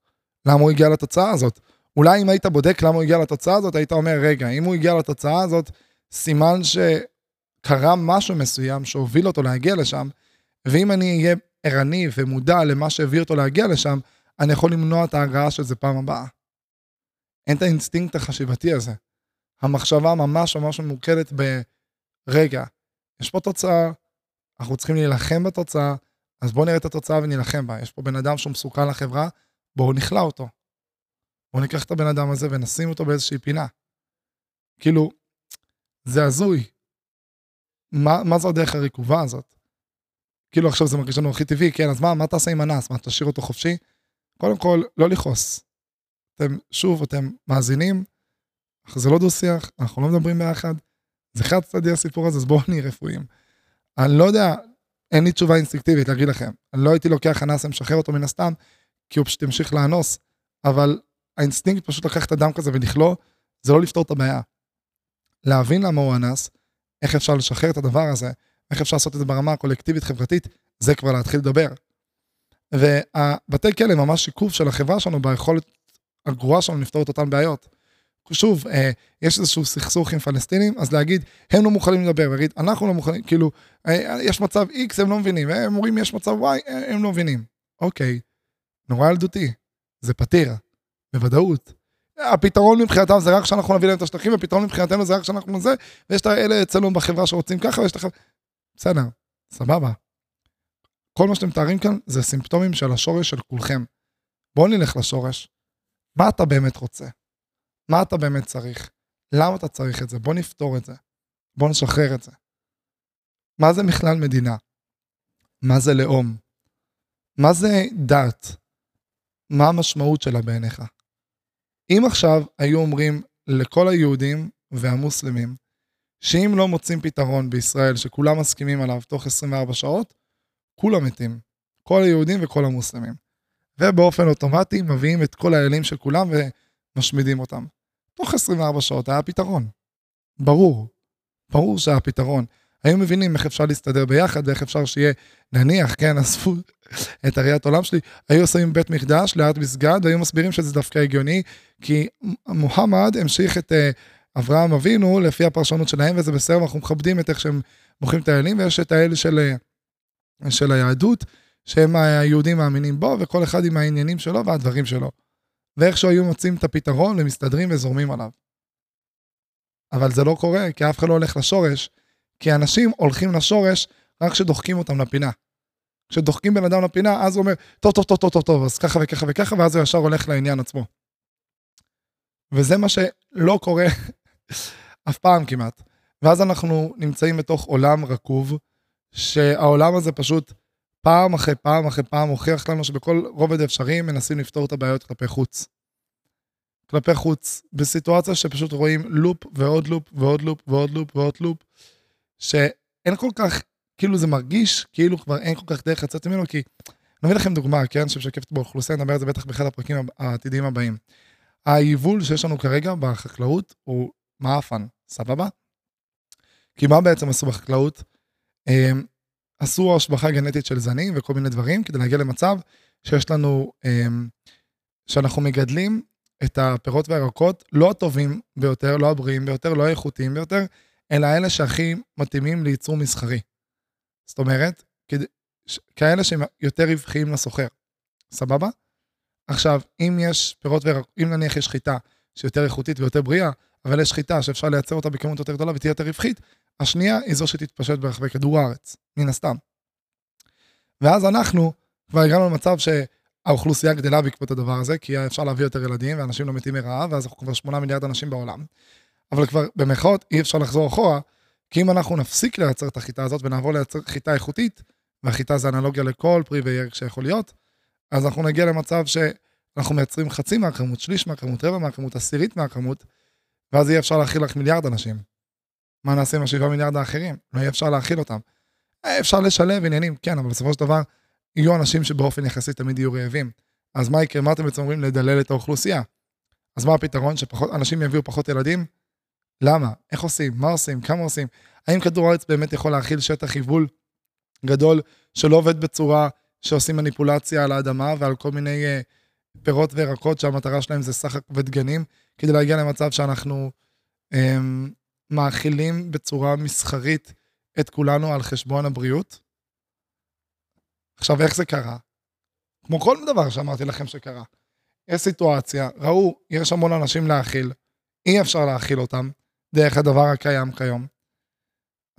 למה הוא הגיע לתוצאה הזאת. אולי אם היית בודק למה הוא הגיע לתוצאה הזאת, היית אומר, רגע, אם הוא הגיע לתוצאה הזאת, סימן שקרה משהו מסוים שהוביל אותו להגיע לשם, ואם אני אהיה ערני ומודע למה שהביא אותו להגיע לשם, אני יכול למנוע את ההגעה של זה פעם הבאה. אין את האינסטינקט החשיבתי הזה. המחשבה ממש ממש ממוקדת ברגע, יש פה תוצאה, אנחנו צריכים להילחם בתוצאה, אז בואו נראה את התוצאה ונילחם בה. יש פה בן אדם שהוא מסוכן לחברה, בואו נכלא אותו. בואו ניקח את הבן אדם הזה ונשים אותו באיזושהי פינה. כאילו, זה הזוי. מה, מה זו הדרך הרקובה הזאת? כאילו עכשיו זה מרגיש לנו הכי טבעי, כן, אז מה, מה תעשה עם אנס? מה, תשאיר אותו חופשי? קודם כל, לא לכעוס. אתם, שוב, אתם מאזינים, אך זה לא דו-שיח, אנחנו לא מדברים ביחד, זה חד צדדי הסיפור הזה, אז בואו נהיה רפואיים. אני לא יודע, אין לי תשובה אינסטינקטיבית להגיד לכם. אני לא הייתי לוקח אנס ומשחרר אותו מן הסתם, כי הוא פשוט ימשיך לאנוס, אבל האינסטינקט פשוט לקח את הדם כזה ולכלוא, זה לא לפתור את הבעיה. להבין למה הוא אנס, איך אפשר לשחרר את הדבר הזה, איך אפשר לעשות את זה ברמה הקולקטיבית חברתית, זה כבר להתחיל לדבר. והבתי כלא ממש שיקוף של החברה שלנו ביכולת הגרועה שלנו לפתור את אותן בעיות. שוב, אה, יש איזשהו סכסוך עם פלסטינים, אז להגיד, הם לא מוכנים לדבר, להגיד, אנחנו לא מוכנים, כאילו, אה, יש מצב X, הם לא מבינים, הם אומרים, יש מצב Y, הם לא מבינים. אוקיי, נורא ילדותי, זה פתיר, בוודאות. הפתרון מבחינתם זה רק שאנחנו נביא להם את השטחים, הפתרון מבחינתנו זה רק שאנחנו זה, ויש את האלה אצלנו בחברה שרוצים ככה, ויש את החברה... בסדר, סבבה. כל מה שאתם מתארים כאן זה סימפטומים של השורש של כולכם. בואו נלך לשורש. מה אתה באמת רוצה? מה אתה באמת צריך? למה אתה צריך את זה? בוא נפתור את זה. בוא נשחרר את זה. מה זה בכלל מדינה? מה זה לאום? מה זה דת? מה המשמעות שלה בעיניך? אם עכשיו היו אומרים לכל היהודים והמוסלמים, שאם לא מוצאים פתרון בישראל שכולם מסכימים עליו תוך 24 שעות, כולם מתים. כל היהודים וכל המוסלמים. ובאופן אוטומטי מביאים את כל האלים של כולם ומשמידים אותם. תוך 24 שעות היה פתרון. ברור. ברור שהיה פתרון. היו מבינים איך אפשר להסתדר ביחד ואיך אפשר שיהיה, נניח, כן, עזבו את הראיית עולם שלי, היו שמים בית מקדש ליד מסגד, והיו מסבירים שזה דווקא הגיוני, כי מוחמד המשיך את uh, אברהם אבינו לפי הפרשנות שלהם, וזה בסדר, אנחנו מכבדים את איך שהם מוכרים את האלים, ויש את האלה של, אה, של היהדות, שהם היהודים מאמינים בו, וכל אחד עם העניינים שלו והדברים שלו. ואיכשהו היו מוצאים את הפתרון ומסתדרים וזורמים עליו. אבל זה לא קורה, כי אף אחד לא הולך לשורש, כי אנשים הולכים לשורש רק כשדוחקים אותם לפינה. כשדוחקים בן אדם לפינה, אז הוא אומר, טוב, טוב, טוב, טוב, טוב, טוב, אז ככה וככה וככה, ואז הוא ישר הולך לעניין עצמו. וזה מה שלא קורה אף פעם כמעט. ואז אנחנו נמצאים בתוך עולם רקוב, שהעולם הזה פשוט פעם אחרי פעם אחרי פעם הוכיח לנו שבכל רובד אפשרי מנסים לפתור את הבעיות כלפי חוץ. כלפי חוץ, בסיטואציה שפשוט רואים לופ ועוד לופ ועוד לופ ועוד לופ ועוד לופ, שאין כל כך, כאילו זה מרגיש כאילו כבר אין כל כך דרך לצאת ממנו, כי אני אביא לכם דוגמה, כן, שמשקפת באוכלוסייה, נדבר על זה בטח באחד הפרקים העתידיים הבאים. היבול שיש לנו כרגע בחקלאות הוא מעפן, סבבה? כי מה בעצם עשו בחקלאות? עשו השבחה גנטית של זנים וכל מיני דברים כדי להגיע למצב שיש לנו, אמ, שאנחנו מגדלים את הפירות והירקות לא הטובים ביותר, לא הבריאים ביותר, לא האיכותיים ביותר, אלא אלה שהכי מתאימים לייצור מסחרי. זאת אומרת, כאלה שהם יותר רווחיים לסוחר. סבבה? עכשיו, אם יש פירות וירקות, אם נניח יש חיטה שיותר איכותית ויותר בריאה, אבל יש חיטה שאפשר לייצר אותה בכמות יותר גדולה ותהיה יותר רווחית, השנייה היא זו שתתפשט ברחבי כדור הארץ, מן הסתם. ואז אנחנו כבר הגענו למצב שהאוכלוסייה גדלה בעקבות הדבר הזה, כי אפשר להביא יותר ילדים ואנשים לא מתים מרעב, ואז אנחנו כבר 8 מיליארד אנשים בעולם. אבל כבר במחאות אי אפשר לחזור אחורה, כי אם אנחנו נפסיק לייצר את החיטה הזאת ונעבור לייצר חיטה איכותית, והחיטה זה אנלוגיה לכל פרי וירק שיכול להיות, אז אנחנו נגיע למצב שאנחנו מייצרים חצי מהכמות, שליש מהכמות, רבע מהכמות, עשירית מהכמות, ואז יהיה אפשר להכיל רק מיליארד אנשים. מה נעשה עם השבעה מיליארד האחרים? לא יהיה אפשר להכיל אותם. אה, אפשר לשלב עניינים, כן, אבל בסופו של דבר, יהיו אנשים שבאופן יחסי תמיד יהיו רעבים. אז מה יקרה? מה אתם בעצם אומרים? לדלל את האוכלוסייה. אז מה הפתרון? שאנשים יביאו פחות ילדים? למה? איך עושים? מה עושים? כמה עושים? האם כדור הארץ באמת יכול להכיל שטח יבול גדול שלא עובד בצורה שעושים מניפולציה על האדמה ועל כל מיני uh, פירות וירקות שהמטרה שלהם זה סחק ודגנים, כדי להגיע למצב שאנחנו um, מאכילים בצורה מסחרית את כולנו על חשבון הבריאות. עכשיו, איך זה קרה? כמו כל דבר שאמרתי לכם שקרה. יש סיטואציה, ראו, יש המון אנשים להאכיל, אי אפשר להאכיל אותם דרך הדבר הקיים כיום.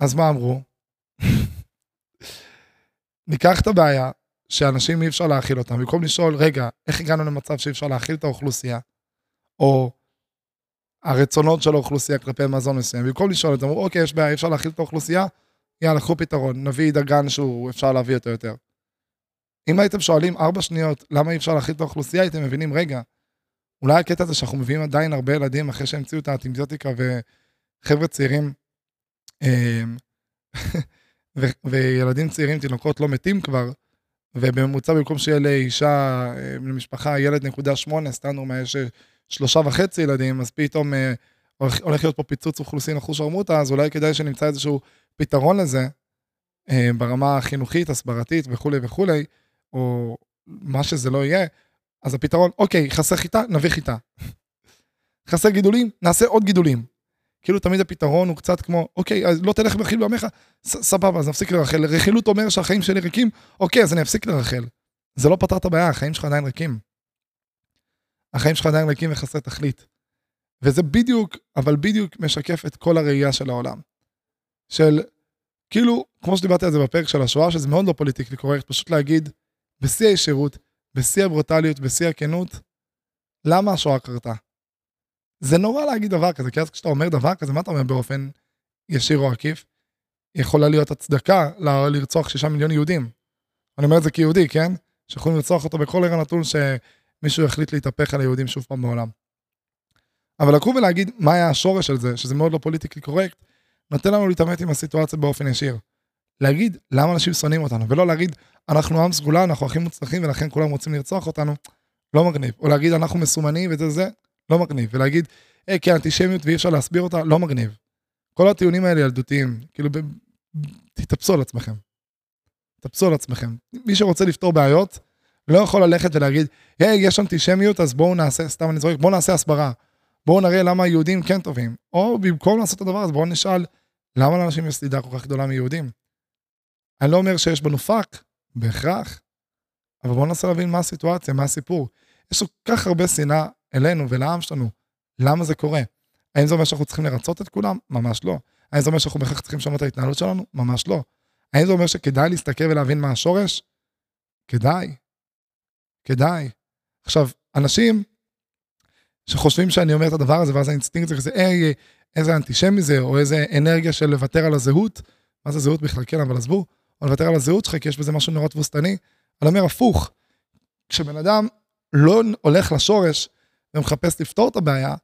אז מה אמרו? ניקח את הבעיה שאנשים אי אפשר להאכיל אותם, במקום לשאול, רגע, איך הגענו למצב שאי אפשר להאכיל את האוכלוסייה, או הרצונות של האוכלוסייה כלפי מזון מסוים, במקום לשאול את זה, אמרו, אוקיי, יש בעיה, אפשר להאכיל את האוכלוסייה, יאללה, קחו פתרון, נביא דגן שהוא אפשר להביא אותו יותר. אם הייתם שואלים ארבע שניות למה אי אפשר להאכיל את האוכלוסייה, הייתם מבינים, רגע, אולי הקטע הזה שאנחנו מביאים עדיין הרבה ילדים אחרי שהמציאו את האטימביוטיקה וחבר'ה צעירים, אמ, וילדים צעירים, תינוקות לא מתים כבר, ובממוצע במקום שיהיה לאישה, אה, למשפחה, ילד נקודה שמונה, סטנדרמה יש אה, שלושה וחצי ילדים, אז פתאום אה, הולך להיות פה פיצוץ אוכלוסין אחוז שרמוטה, אז אולי כדאי שנמצא איזשהו פתרון לזה, ברמה החינוכית, הסברתית וכולי וכולי, או מה שזה לא יהיה, אז הפתרון, אוקיי, חסר חיטה, נביא חיטה. חסר גידולים, נעשה עוד גידולים. כאילו תמיד הפתרון הוא קצת כמו, אוקיי, אז לא תלך ברכיל בעמך, סבבה, אז נפסיק לרחל. רכילות אומר שהחיים שלי ריקים, אוקיי, אז אני אפסיק לרחל. זה לא פתר את הבעיה, החיים שלך עדיין ריקים. החיים שלך עדיין ריקים וחסרי תכלית. וזה בדיוק, אבל בדיוק משקף את כל הראייה של העולם. של, כאילו, כמו שדיברתי על זה בפרק של השואה, שזה מאוד לא פוליטיקלי קורקט, פשוט להגיד, בשיא הישירות, בשיא הברוטליות, בשיא הכנות, למה השואה קרתה? זה נורא להגיד דבר כזה, כי אז כשאתה אומר דבר כזה, מה אתה אומר באופן ישיר או עקיף? יכולה להיות הצדקה לרצוח שישה מיליון יהודים. אני אומר את זה כיהודי, כן? שיכולים לרצוח אותו בכל ערב נתון שמישהו יחליט להתהפך על היהודים שוב פעם בעולם. אבל לקום ולהגיד מה היה השורש של זה, שזה מאוד לא פוליטיקלי קורקט, נותן לנו להתעמת עם הסיטואציה באופן ישיר. להגיד למה אנשים שונאים אותנו, ולא להגיד אנחנו עם סגולה, אנחנו הכי מוצלחים ולכן כולם רוצים לרצוח אותנו, לא מגניב. או להגיד אנחנו מסומנים וזה זה, לא מגניב. ולהגיד, היי, כן, אנטישמיות ואי אפשר להסביר אותה, לא מגניב. כל הטיעונים האלה ילדותיים, כאילו, ב... תתאפסו על עצמכם. תתאפסו על עצמכם. מי שרוצה לפתור בעיות, לא יכול ללכת ולהגיד, היי, יש אנטישמיות, אז בואו נעשה, סתם אני זורק, בואו נעשה הסברה. בואו נראה למה היהודים כן טובים. או במקום לעשות את הדבר הזה, בואו נשאל, למה לאנשים יש סלידה כל כך גדולה מיהודים? אני לא אומר שיש בנו פאק, בהכרח, אבל בואו ננסה להבין מה הסיטואציה, מה הסיפור. יש כל כך הרבה שנאה אלינו ולעם שלנו. למה זה קורה? האם זה אומר שאנחנו צריכים לרצות את כולם? ממש לא. האם זה אומר שאנחנו בהכרח צריכים לשנות את ההתנהלות שלנו? ממש לא. האם זה אומר שכדאי להסתכל ולהבין מה השורש? כדאי. כדאי. עכשיו, אנשים שחושבים שאני אומר את הדבר הזה, ואז האינסטינקט זה כזה, היי, איזה אנטישמי זה, או איזה אנרגיה של לוותר על הזהות. מה זה זהות בכלל? כן, אבל עזבו. או לוותר על הזהות שלך, כי יש בזה משהו נורא תבוסתני. אני אומר הפוך. כשבן אדם לא הולך לשורש, ומחפש לפתור את הבעיה,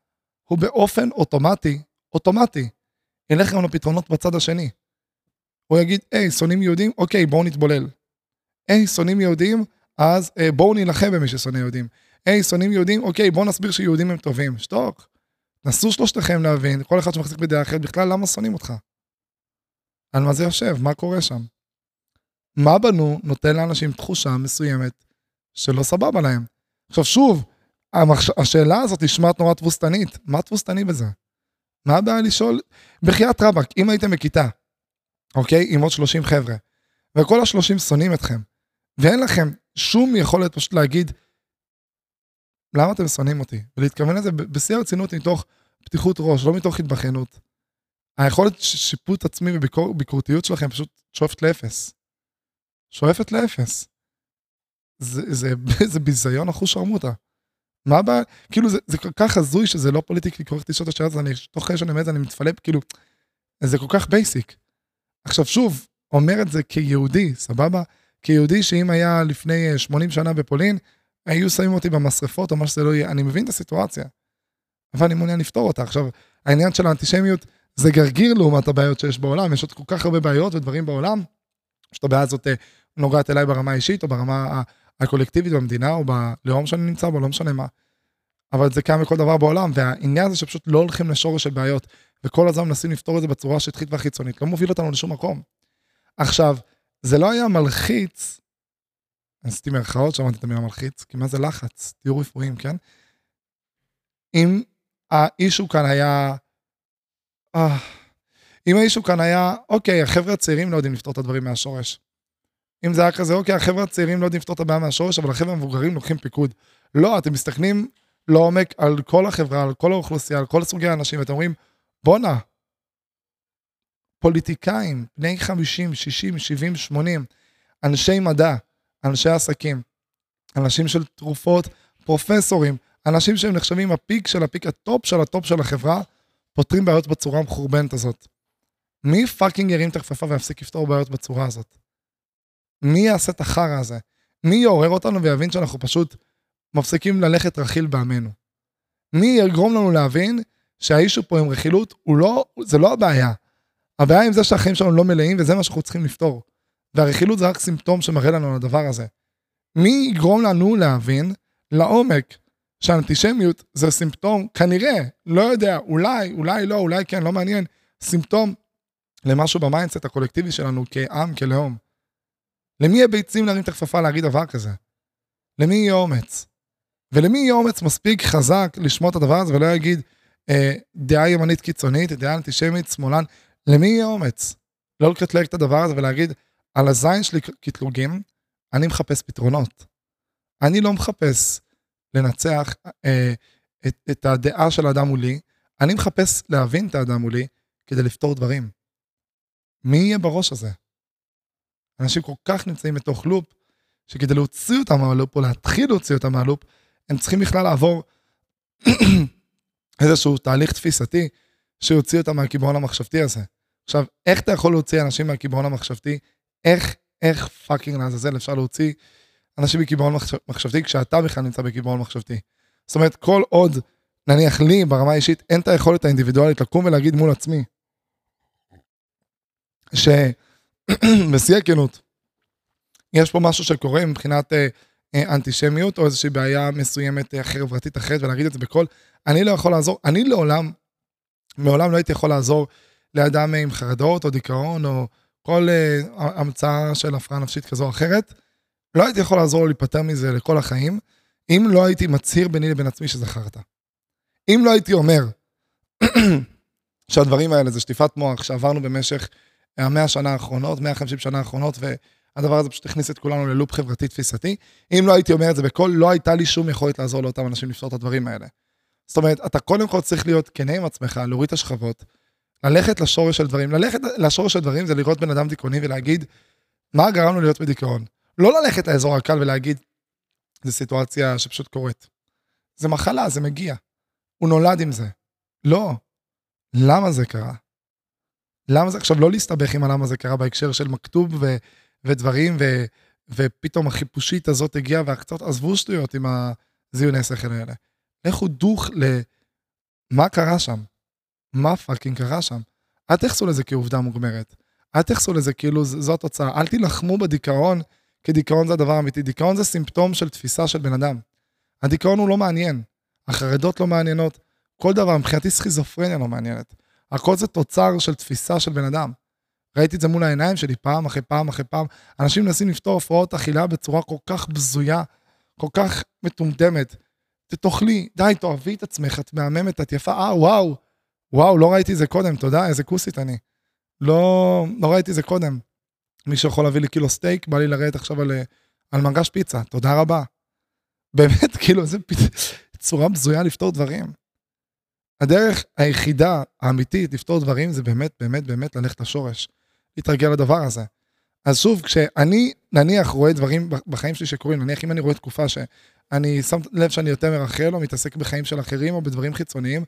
הוא באופן אוטומטי, אוטומטי, ילך גם לפתרונות בצד השני. הוא יגיד, היי, שונאים יהודים? אוקיי, בואו נתבולל. היי, שונאים יהודים? אז אה, בואו נילחם במי ששונא יהודים. היי, שונאים יהודים? אוקיי, בואו נסביר שיהודים הם טובים. שתוק. נסו שלושתכם להבין, כל אחד שמחזיק בדעה אחרת, בכלל למה שונאים אותך? על מה זה יושב, מה קורה שם. מה בנו נותן לאנשים תחושה מסוימת שלא סבבה להם. עכשיו שוב, המחש... השאלה הזאת נשמעת נורא תבוסתנית, מה תבוסתני בזה? מה הבעיה לשאול? בחייאת רבאק, אם הייתם בכיתה, אוקיי? עם עוד 30 חבר'ה, וכל ה-30 שונאים אתכם, ואין לכם שום יכולת פשוט להגיד, למה אתם שונאים אותי? ולהתכוון לזה בשיא הרצינות מתוך פתיחות ראש, לא מתוך התבכיינות. היכולת שיפוט עצמי וביקורתיות שלכם פשוט שואפת לאפס. שואפת לאפס. זה, זה, זה ביזיון אחוז שרמוטה. מה הבעיה? כאילו זה, זה כל כך הזוי שזה לא politically correct לשאול את השאלה הזאת, אני תוך כדי שאני אומר את זה אני מתפלא, כאילו, זה כל כך basic. עכשיו שוב, אומר את זה כיהודי, סבבה? כיהודי שאם היה לפני 80 שנה בפולין, היו שמים אותי במשרפות או מה שזה לא יהיה, אני מבין את הסיטואציה. אבל אני מעוניין לפתור אותה. עכשיו, העניין של האנטישמיות זה גרגיר לעומת הבעיות שיש בעולם, יש עוד כל כך הרבה בעיות ודברים בעולם, שאת הבעיה הזאת אה, נוגעת אליי ברמה האישית או ברמה הקולקטיבית במדינה או בלאום שאני נמצא בו, לא משנה מה. אבל זה קיים בכל דבר בעולם, והעניין הזה שפשוט לא הולכים לשורש של בעיות, וכל הזמן מנסים לפתור את זה בצורה שטחית והחיצונית, לא מוביל אותנו לשום מקום. עכשיו, זה לא היה מלחיץ, עשיתי מירכאות שאמרתי את המילה מלחיץ, כי מה זה לחץ? תהיו רפואיים, כן? אם האישו כאן היה... אה, אם האישו כאן היה, אוקיי, החבר'ה הצעירים לא יודעים לפתור את הדברים מהשורש. אם זה היה כזה, אוקיי, החבר'ה הצעירים לא יודעים לפתור את הבעיה מהשורש, אבל החבר'ה המבוגרים לוקחים פיקוד. לא, אתם מסתכלים לעומק על כל החברה, על כל האוכלוסייה, על כל סוגי האנשים, ואתם אומרים, בואנה, פוליטיקאים, בני 50, 60, 70, 80, אנשי מדע, אנשי עסקים, אנשים של תרופות, פרופסורים, אנשים שהם נחשבים הפיק של הפיק הטופ של הטופ של החברה, פותרים בעיות בצורה המחורבנת הזאת. מי fucking ירים את הכפפה ויפסיק לפתור בעיות בצורה הזאת? מי יעשה את החרא הזה? מי יעורר אותנו ויבין שאנחנו פשוט מפסיקים ללכת רכיל בעמנו? מי יגרום לנו להבין שה issue פה עם רכילות לא, זה לא הבעיה. הבעיה עם זה שהחיים שלנו לא מלאים וזה מה שאנחנו צריכים לפתור. והרכילות זה רק סימפטום שמראה לנו על הדבר הזה. מי יגרום לנו להבין לעומק שאנטישמיות זה סימפטום, כנראה, לא יודע, אולי, אולי לא, אולי כן, לא מעניין, סימפטום למשהו ב mindset הקולקטיבי שלנו כעם, כלאום. למי יהיה ביצים להרים את הכפפה להגיד דבר כזה? למי יהיה אומץ? ולמי יהיה אומץ מספיק חזק לשמוע את הדבר הזה ולא יגיד אה, דעה ימנית קיצונית, דעה אנטישמית, שמאלן, למי יהיה אומץ? לא לקטלג את הדבר הזה ולהגיד, על הזין שלי קטלוגים, אני מחפש פתרונות. אני לא מחפש לנצח אה, את, את הדעה של האדם מולי, אני מחפש להבין את האדם מולי כדי לפתור דברים. מי יהיה בראש הזה? אנשים כל כך נמצאים בתוך loop, שכדי להוציא אותם מה loop, או להתחיל להוציא אותם מה loop, הם צריכים בכלל לעבור איזשהו תהליך תפיסתי שיוציא אותם מהקיבעון המחשבתי הזה. עכשיו, איך אתה יכול להוציא אנשים מהקיבעון המחשבתי? איך, איך fucking לעזאזל אפשר להוציא אנשים מקיבעון מחשבתי כשאתה בכלל נמצא בקיבעון מחשבתי? זאת אומרת, כל עוד, נניח לי, ברמה האישית, אין את היכולת האינדיבידואלית לקום ולהגיד מול עצמי, שבשיא הכנות, יש פה משהו שקורה מבחינת אה, אה, אנטישמיות, או איזושהי בעיה מסוימת אה, חברתית אחרת, ולהגיד את זה בקול, אני לא יכול לעזור, אני לעולם, מעולם לא הייתי יכול לעזור לאדם עם חרדות או דיכאון או כל uh, המצאה של הפרעה נפשית כזו או אחרת. לא הייתי יכול לעזור לו להיפטר מזה לכל החיים, אם לא הייתי מצהיר ביני לבין עצמי חרטא. אם לא הייתי אומר שהדברים האלה זה שטיפת מוח שעברנו במשך המאה השנה האחרונות, 150 שנה האחרונות, והדבר הזה פשוט הכניס את כולנו ללופ חברתי תפיסתי. אם לא הייתי אומר את זה בקול, לא הייתה לי שום יכולת לעזור לאותם אנשים לפתור את הדברים האלה. זאת אומרת, אתה קודם כל צריך להיות כנה עם עצמך, להוריד את השכבות, ללכת לשורש של דברים. ללכת לשורש של דברים זה לראות בן אדם דיכאוני ולהגיד, מה גרם לו להיות בדיכאון? לא ללכת לאזור הקל ולהגיד, זו סיטואציה שפשוט קורית. זה מחלה, זה מגיע. הוא נולד עם זה. לא. למה זה קרה? למה זה, עכשיו לא להסתבך עם הלמה זה קרה בהקשר של מכתוב ו, ודברים, ו, ופתאום החיפושית הזאת הגיעה והקצות, עזבו שטויות עם הזיוני שכל האלה. לכו דוך למה קרה שם. מה fucking קרה שם? אל תייחסו לזה כעובדה מוגמרת. אל תייחסו לזה כאילו זו התוצאה. אל תילחמו בדיכאון, כי דיכאון זה הדבר האמיתי. דיכאון זה סימפטום של תפיסה של בן אדם. הדיכאון הוא לא מעניין. החרדות לא מעניינות. כל דבר, מבחינתי סכיזופרניה לא מעניינת. הכל זה תוצר של תפיסה של בן אדם. ראיתי את זה מול העיניים שלי פעם אחרי פעם אחרי פעם. אנשים מנסים לפתור הפרעות אכילה בצורה כל כך בזויה, כל כך מטומטמת. תאכלי, די, תאהבי את עצמך, את מהממת, את יפה, אה, וואו, וואו, לא ראיתי זה קודם, תודה, איזה כוסית אני. לא, לא ראיתי זה קודם. מישהו יכול להביא לי קילו סטייק, בא לי לרדת עכשיו על, על מנגש פיצה, תודה רבה. באמת, כאילו, זה צורה בזויה לפתור דברים. הדרך היחידה האמיתית לפתור דברים זה באמת, באמת, באמת ללכת לשורש. להתרגל לדבר הזה. אז שוב, כשאני נניח רואה דברים בחיים שלי שקורים, נניח אם אני רואה תקופה שאני שם לב שאני יותר מרחל או מתעסק בחיים של אחרים או בדברים חיצוניים,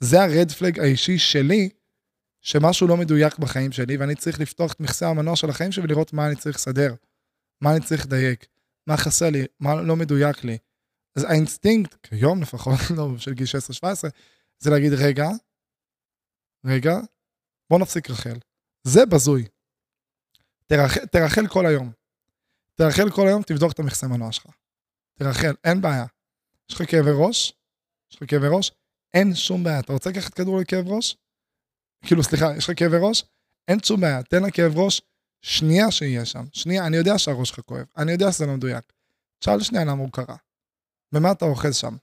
זה ה red flag האישי שלי, שמשהו לא מדויק בחיים שלי, ואני צריך לפתוח את מכסה המנוע של החיים שלי ולראות מה אני צריך לסדר, מה אני צריך לדייק, מה חסר לי, מה לא מדויק לי. אז האינסטינקט, כיום לפחות, לא של גיל 16-17, זה להגיד, רגע, רגע, בוא נפסיק לרכל. זה בזוי. תרכל, תרכל כל היום. תרכל כל היום, תבדוק את המכסה מנוע שלך. תרחל, אין בעיה. יש לך כאבי ראש? יש לך כאבי ראש? אין שום בעיה. אתה רוצה לקחת כדור לכאב ראש? כאילו, סליחה, יש לך כאבי ראש? אין שום בעיה. תן לכאב ראש שנייה שיהיה שם. שנייה, אני יודע שהראש שלך כואב. אני יודע שזה לא מדויק. תשאל שנייה למה הוא קרה. במה אתה אוחז שם?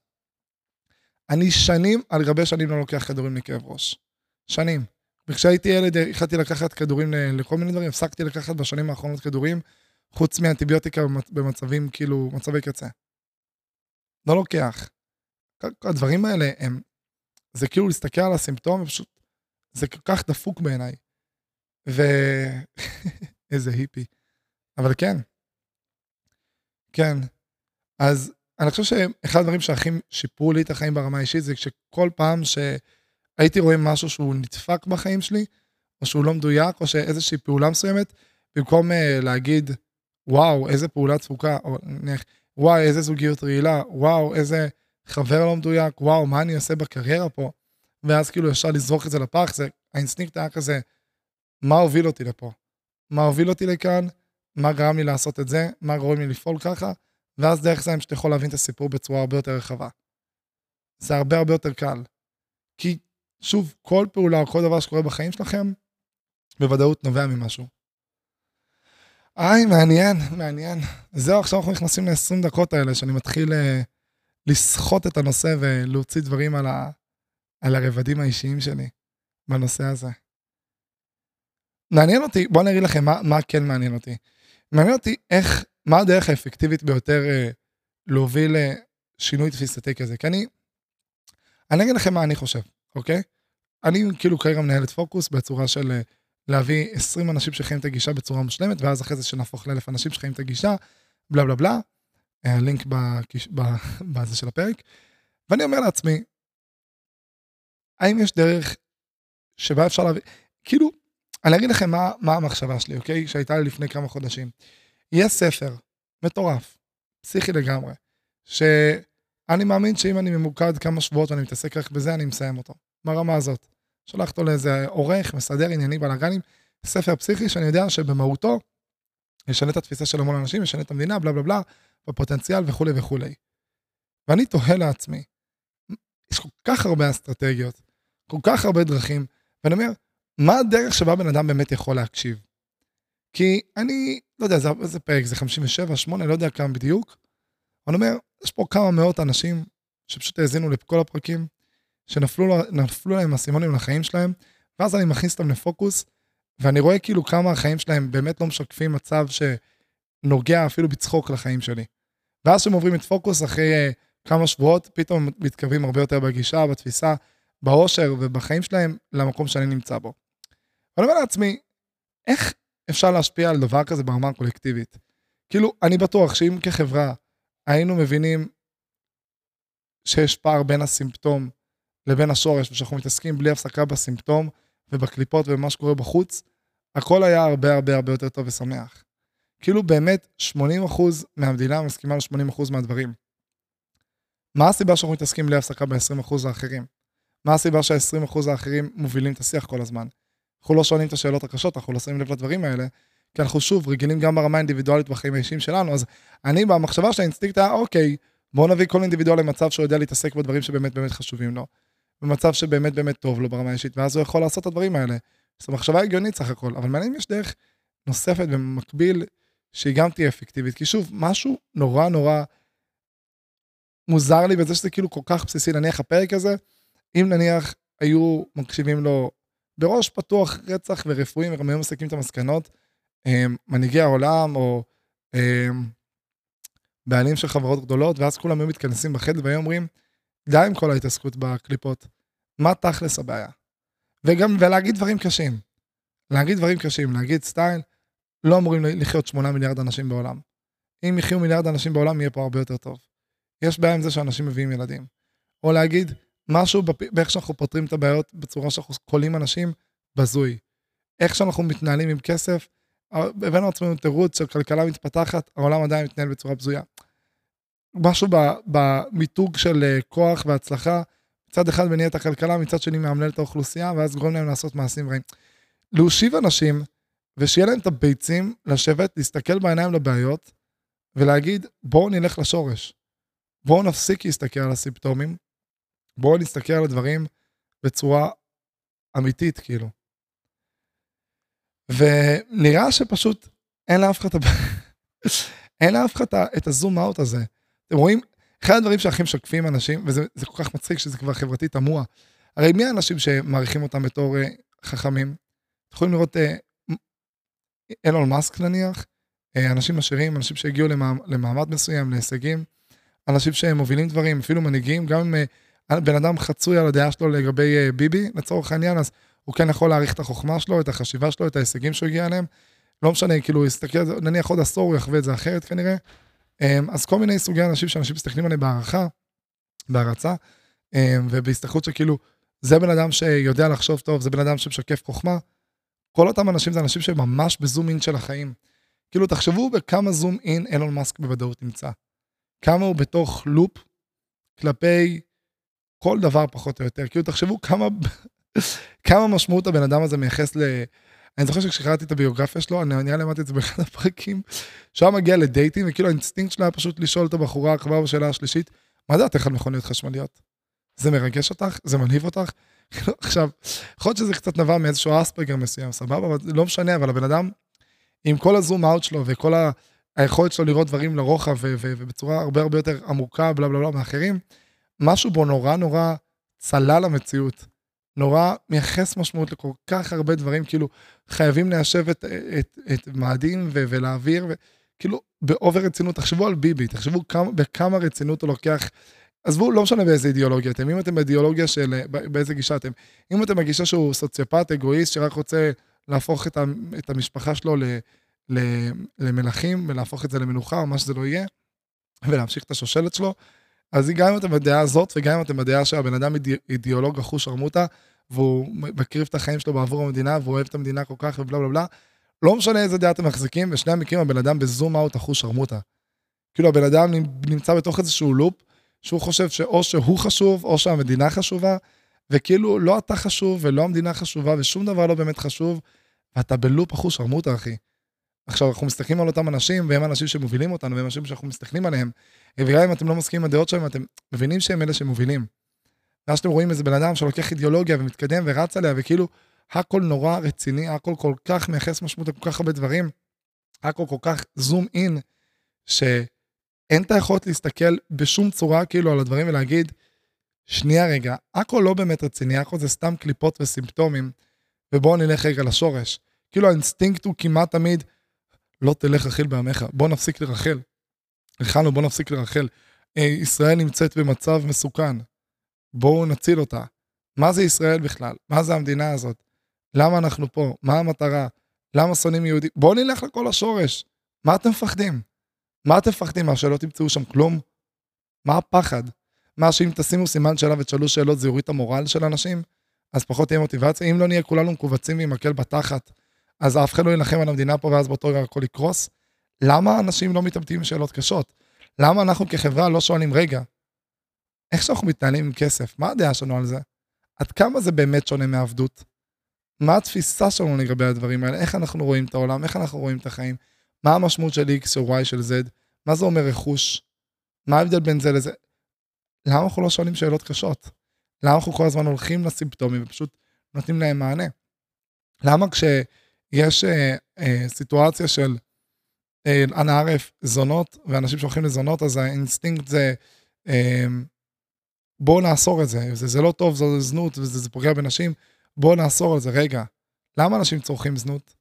אני שנים על גבי שנים לא לוקח כדורים לכאב ראש. שנים. וכשהייתי ילד החלטתי לקחת כדורים לכל מיני דברים, הפסקתי לקחת בשנים האחרונות כדורים, חוץ מאנטיביוטיקה במצבים כאילו, מצבי קצה. לא לוקח. הדברים האלה הם, זה כאילו להסתכל על הסימפטום, ופשוט, זה כל כך דפוק בעיניי. ו... איזה היפי. אבל כן. כן. אז אני חושב שאחד הדברים שהכי שיפרו לי את החיים ברמה האישית זה שכל פעם שהייתי רואה משהו שהוא נדפק בחיים שלי, או שהוא לא מדויק, או שאיזושהי פעולה מסוימת, במקום uh, להגיד, וואו, איזה פעולה דפוקה, או נניח, וואי, איזה זוגיות רעילה, וואו, איזה חבר לא מדויק, וואו, מה אני עושה בקריירה פה? ואז כאילו ישר לזרוק את זה לפח, זה, האינסטינקט היה כזה, מה הוביל אותי לפה? מה הוביל אותי לכאן? מה גרם לי לעשות את זה? מה גורם לי לפעול ככה? ואז דרך זה פשוט יכול להבין את הסיפור בצורה הרבה יותר רחבה. זה הרבה הרבה יותר קל. כי, שוב, כל פעולה או כל דבר שקורה בחיים שלכם, בוודאות נובע ממשהו. היי, מעניין, מעניין. זהו, עכשיו אנחנו נכנסים ל-20 דקות האלה, שאני מתחיל uh, לסחוט את הנושא ולהוציא דברים על, ה, על הרבדים האישיים שלי בנושא הזה. מעניין אותי, בואו אני אגיד לכם מה, מה כן מעניין אותי. מעניין אותי איך מה הדרך האפקטיבית ביותר אה, להוביל לשינוי תפיסתי כזה? כי אני, אני אגיד לכם מה אני חושב, אוקיי? אני כאילו כרגע מנהל את פוקוס בצורה של אה, להביא 20 אנשים שחיים את הגישה בצורה מושלמת, ואז אחרי זה שנהפוך לאלף אנשים שחיים את הגישה, בלה בלה בלה, הלינק בזה של הפרק. ואני אומר לעצמי, האם יש דרך שבה אפשר להביא, כאילו, אני אגיד לכם מה, מה המחשבה שלי, אוקיי? שהייתה לי לפני כמה חודשים. יש ספר מטורף, פסיכי לגמרי, שאני מאמין שאם אני ממוקד כמה שבועות ואני מתעסק רק בזה, אני מסיים אותו, ברמה הזאת. שולח אותו לאיזה עורך, מסדר ענייני בלאגנים, ספר פסיכי שאני יודע שבמהותו ישנה את התפיסה של המון אנשים, ישנה את המדינה, בלה בלה בלה, בפוטנציאל וכולי וכולי. ואני תוהה לעצמי, יש כל כך הרבה אסטרטגיות, כל כך הרבה דרכים, ואני אומר, מה הדרך שבה בן אדם באמת יכול להקשיב? כי אני, לא יודע, זה, איזה פרק, זה 57, 8, לא יודע כמה בדיוק. אני אומר, יש פה כמה מאות אנשים שפשוט האזינו לכל הפרקים, שנפלו להם אסימונים לחיים שלהם, ואז אני מכניס אותם לפוקוס, ואני רואה כאילו כמה החיים שלהם באמת לא משקפים מצב שנוגע אפילו בצחוק לחיים שלי. ואז כשהם עוברים את פוקוס אחרי uh, כמה שבועות, פתאום מתקרבים הרבה יותר בגישה, בתפיסה, באושר ובחיים שלהם למקום שאני נמצא בו. ואני אומר לעצמי, איך אפשר להשפיע על דבר כזה ברמה הקולקטיבית. כאילו, אני בטוח שאם כחברה היינו מבינים שיש פער בין הסימפטום לבין השורש, ושאנחנו מתעסקים בלי הפסקה בסימפטום ובקליפות ובמה שקורה בחוץ, הכל היה הרבה הרבה הרבה יותר טוב ושמח. כאילו באמת 80% מהמדינה מסכימה ל-80% מהדברים. מה הסיבה שאנחנו מתעסקים בלי הפסקה ב-20% האחרים? מה הסיבה שה-20% האחרים מובילים את השיח כל הזמן? אנחנו לא שואלים את השאלות הקשות, אנחנו לא שמים לב לדברים האלה, כי אנחנו שוב רגילים גם ברמה האינדיבידואלית בחיים האישיים שלנו, אז אני במחשבה של האינסטינקט היה, אוקיי, בואו נביא כל אינדיבידואל למצב שהוא יודע להתעסק בדברים שבאמת באמת חשובים לו, במצב שבאמת באמת טוב לו ברמה האישית, ואז הוא יכול לעשות את הדברים האלה, זו מחשבה הגיונית סך הכל, אבל מעניין אם יש דרך נוספת במקביל, שהיא גם תהיה אפקטיבית. כי שוב, משהו נורא נורא מוזר לי בזה שזה כאילו כל כך בסיסי, נניח הפרק הזה, אם נניח היו מקשיבים לו בראש פתוח רצח ורפואי, וגם היו מסכים את המסקנות, הם, מנהיגי העולם או הם, בעלים של חברות גדולות, ואז כולם היו מתכנסים בחדר והיו אומרים, די עם כל ההתעסקות בקליפות, מה תכלס הבעיה? וגם, ולהגיד דברים קשים. להגיד דברים קשים, להגיד סטייל, לא אמורים לחיות 8 מיליארד אנשים בעולם. אם יחיו מיליארד אנשים בעולם, יהיה פה הרבה יותר טוב. יש בעיה עם זה שאנשים מביאים ילדים. או להגיד משהו באיך שאנחנו פותרים את הבעיות בצורה שאנחנו קולים אנשים, בזוי. איך שאנחנו מתנהלים עם כסף, הבאנו לעצמנו תירוץ של כלכלה מתפתחת, העולם עדיין מתנהל בצורה בזויה. משהו במיתוג של אה, כוח והצלחה, מצד אחד מניע את הכלכלה, מצד שני מאמלל את האוכלוסייה, ואז גורם להם לעשות מעשים רעים. להושיב אנשים, ושיהיה להם את הביצים לשבת, להסתכל בעיניים לבעיות, ולהגיד, בואו נלך לשורש. בואו נפסיק להסתכל על הסימפטומים, בואו נסתכל על הדברים בצורה אמיתית, כאילו. ונראה שפשוט אין לאף אחד, את הזום אאוט הזה. אתם רואים, אחד הדברים שהכי משקפים אנשים, וזה כל כך מצחיק שזה כבר חברתי תמוה, הרי מי האנשים שמעריכים אותם בתור uh, חכמים? אתם יכולים לראות uh, אילון מאסק נניח, uh, אנשים עשירים, אנשים שהגיעו למעמד, למעמד מסוים, להישגים, אנשים שהם מובילים דברים, אפילו מנהיגים, גם אם uh, בן אדם חצוי על הדעה שלו לגבי uh, ביבי, לצורך העניין, אז הוא כן יכול להעריך את החוכמה שלו, את החשיבה שלו, את ההישגים שהוא הגיע אליהם. לא משנה, כאילו, הוא יסתכל, נניח עוד עשור הוא יחווה את זה אחרת כנראה. אמ, אז כל מיני סוגי אנשים שאנשים מסתכלים עליהם בהערכה, בהערצה, אמ, ובהסתכלות שכאילו, זה בן אדם שיודע לחשוב טוב, זה בן אדם שמשקף חוכמה. כל אותם אנשים זה אנשים שממש בזום אין של החיים. כאילו, תחשבו בכמה זום אין אילון מאסק בוודאות נמצא. כמה הוא בתוך לופ כלפי כל דבר פחות או יותר. כאילו, תחשבו כמה כמה משמעות הבן אדם הזה מייחס ל... אני זוכר שכשקראתי את הביוגרפיה שלו, אני נראה לי אמרתי את זה באחד הפרקים, שהוא היה מגיע לדייטים, וכאילו האינסטינקט שלו היה פשוט לשאול את הבחורה כבר בשאלה השלישית, מה דעתך על מכוניות חשמליות? זה מרגש אותך? זה מלהיב אותך? כאילו, עכשיו, יכול להיות שזה קצת נבע מאיזשהו אספרגר מסוים, סבבה? אבל לא משנה, אבל הבן אדם, עם כל ה zoom out שלו וכל ה... היכולת שלו לראות דברים לרוחב ובצורה הרבה הרבה יותר עמוקה, בלה בלה בלה, מאחרים, משהו בו נורא נורא צלל המציאות. נורא מייחס משמעות לכל כך הרבה דברים, כאילו חייבים ליישב את, את, את מאדים ו- ולהעביר, וכאילו באובר רצינות, תחשבו על ביבי, תחשבו כמה, בכמה רצינות הוא לוקח, עזבו, לא משנה באיזה אידיאולוגיה אתם, אם אתם באידיאולוגיה של, באיזה גישה אתם, אם אתם בגישה שהוא סוציופט, אגואיסט, שרק רוצה להפוך את, ה, את המשפחה שלו ל, ל, למלכים ולהפוך את זה למנוחה, או מה שזה לא יהיה, ולהמשיך את השושלת שלו, אז גם אם אתם בדעה הזאת, וגם אם אתם בדעה שהבן אדם אידיאולוג אחוש שרמוטה, והוא מקריב את החיים שלו בעבור המדינה, והוא אוהב את המדינה כל כך ובלה בלה בלה, לא משנה איזה דעה אתם מחזיקים, בשני המקרים הבן אדם בזום אאוט אחוש שרמוטה. כאילו הבן אדם נמצא בתוך איזשהו לופ, שהוא חושב שאו שהוא חשוב, או שהמדינה חשובה, וכאילו לא אתה חשוב ולא המדינה חשובה, ושום דבר לא באמת חשוב, ואתה בלופ אחוש שרמוטה, אחי. עכשיו, אנחנו מסתכלים על אותם אנשים, והם אנשים שמובילים אותנו, והם אנשים שאנחנו מסתכלים עליהם, וגם אם אתם לא מסכימים עם הדעות שלהם, אתם מבינים שהם אלה שמובילים. ואז שאתם רואים איזה בן אדם שלוקח אידיאולוגיה ומתקדם ורץ עליה, וכאילו, הכל נורא רציני, הכל כל כך מייחס משמעות לכל כך הרבה דברים, הכל כל כך זום אין, שאין את היכולת להסתכל בשום צורה כאילו על הדברים ולהגיד, שנייה רגע, הכל לא באמת רציני, הכל זה סתם קליפות וסימפטומים, ובואו נלך רגע לשורש. כאילו האינסטינקט הוא כמעט תמיד, לא תלך רכיל בעמך, בוא נפסיק לרכל. התחלנו, בוא נפסיק לרכל. אה, ישראל נמצאת במצב מסוכן, בואו נציל אותה. מה זה ישראל בכלל? מה זה המדינה הזאת? למה אנחנו פה? מה המטרה? למה שונאים יהודים? בואו נלך לכל השורש. מה אתם מפחדים? מה אתם מפחדים? מה, שלא תמצאו שם כלום? מה הפחד? מה, שאם תשימו סימן שאלה ותשאלו שאלות זה יוריד את המורל של אנשים? אז פחות תהיה מוטיבציה? אם לא נהיה כולנו מכווצים ועם מקל בתחת, אז אף אחד לא יילחם על המדינה פה ואז באותו רגע הכל יקרוס? למה אנשים לא מתאבדים עם שאלות קשות? למה אנחנו כחברה לא שואלים, רגע, איך שאנחנו מתנהלים עם כסף, מה הדעה שלנו על זה? עד כמה זה באמת שונה מעבדות? מה התפיסה שלנו לגבי הדברים האלה? איך אנחנו רואים את העולם? איך אנחנו רואים את החיים? מה המשמעות של X או Y של Z? מה זה אומר רכוש? מה ההבדל בין זה לזה? למה אנחנו לא שואלים שאלות קשות? למה אנחנו כל הזמן הולכים לסימפטומים ופשוט נותנים להם מענה? למה כשיש אה, אה, סיטואציה של אה, אנא ערף זונות, ואנשים שהולכים לזונות, אז האינסטינקט זה, אה, בואו נאסור את זה, זה, זה לא טוב, זו זנות, וזה זה פוגע בנשים, בואו נאסור על זה. רגע, למה אנשים צורכים זנות?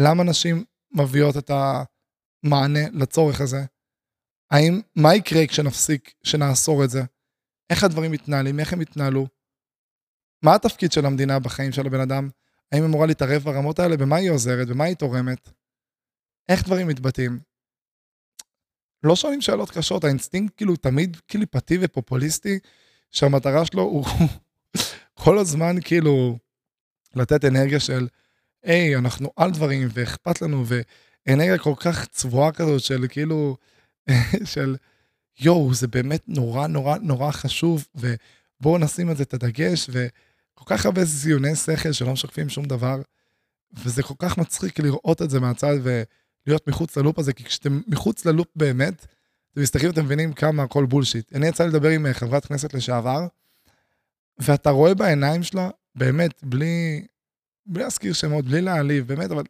למה נשים מביאות את המענה לצורך הזה? האם, מה יקרה כשנפסיק, כשנאסור את זה? איך הדברים מתנהלים, איך הם יתנהלו? מה התפקיד של המדינה בחיים של הבן אדם? האם היא אמורה להתערב ברמות האלה? במה היא עוזרת? במה היא תורמת? איך דברים מתבטאים? לא שואלים שאלות קשות, האינסטינקט כאילו תמיד קליפתי ופופוליסטי, שהמטרה שלו הוא כל הזמן כאילו לתת אנרגיה של, היי, אנחנו על דברים ואכפת לנו, ואנרגיה כל כך צבועה כזאת של כאילו, של יואו, זה באמת נורא נורא נורא חשוב, ובואו נשים על זה את הדגש, וכל כך הרבה זיוני שכל שלא משקפים שום דבר, וזה כל כך מצחיק לראות את זה מהצד ולהיות מחוץ ללופ הזה, כי כשאתם מחוץ ללופ באמת, אתם מסתכלים ואתם מבינים כמה הכל בולשיט. אני יצא לדבר עם אה, חברת כנסת לשעבר, ואתה רואה בעיניים שלה, באמת, בלי, בלי להזכיר שמות, בלי להעליב, באמת, אבל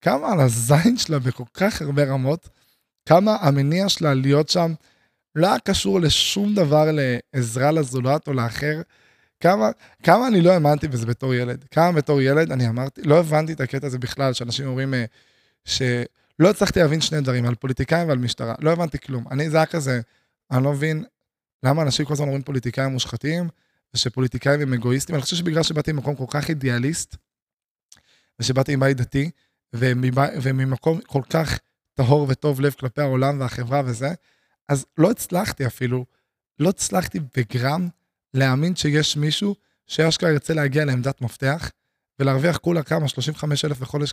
כמה על הזין שלה בכל כך הרבה רמות, כמה המניע שלה להיות שם לא קשור לשום דבר לעזרה לזולת או לאחר. כמה, כמה אני לא האמנתי בזה בתור ילד. כמה בתור ילד אני אמרתי, לא הבנתי את הקטע הזה בכלל, שאנשים אומרים אה, שלא הצלחתי להבין שני דברים, על פוליטיקאים ועל משטרה. לא הבנתי כלום. אני, זה היה כזה, אני לא מבין למה אנשים כל הזמן אומרים פוליטיקאים מושחתים, ושפוליטיקאים הם אגואיסטים. אני חושב שבגלל שבאתי ממקום כל כך אידיאליסט, ושבאתי מבית דתי, וממקום כל כך טהור וטוב לב כלפי העולם והחברה וזה, אז לא הצלחתי אפילו, לא הצלחתי בגרם להאמין שיש מישהו שאשכרה ירצה להגיע לעמדת מפתח, ולהרוויח כולה כמה, 35 אלף בחודש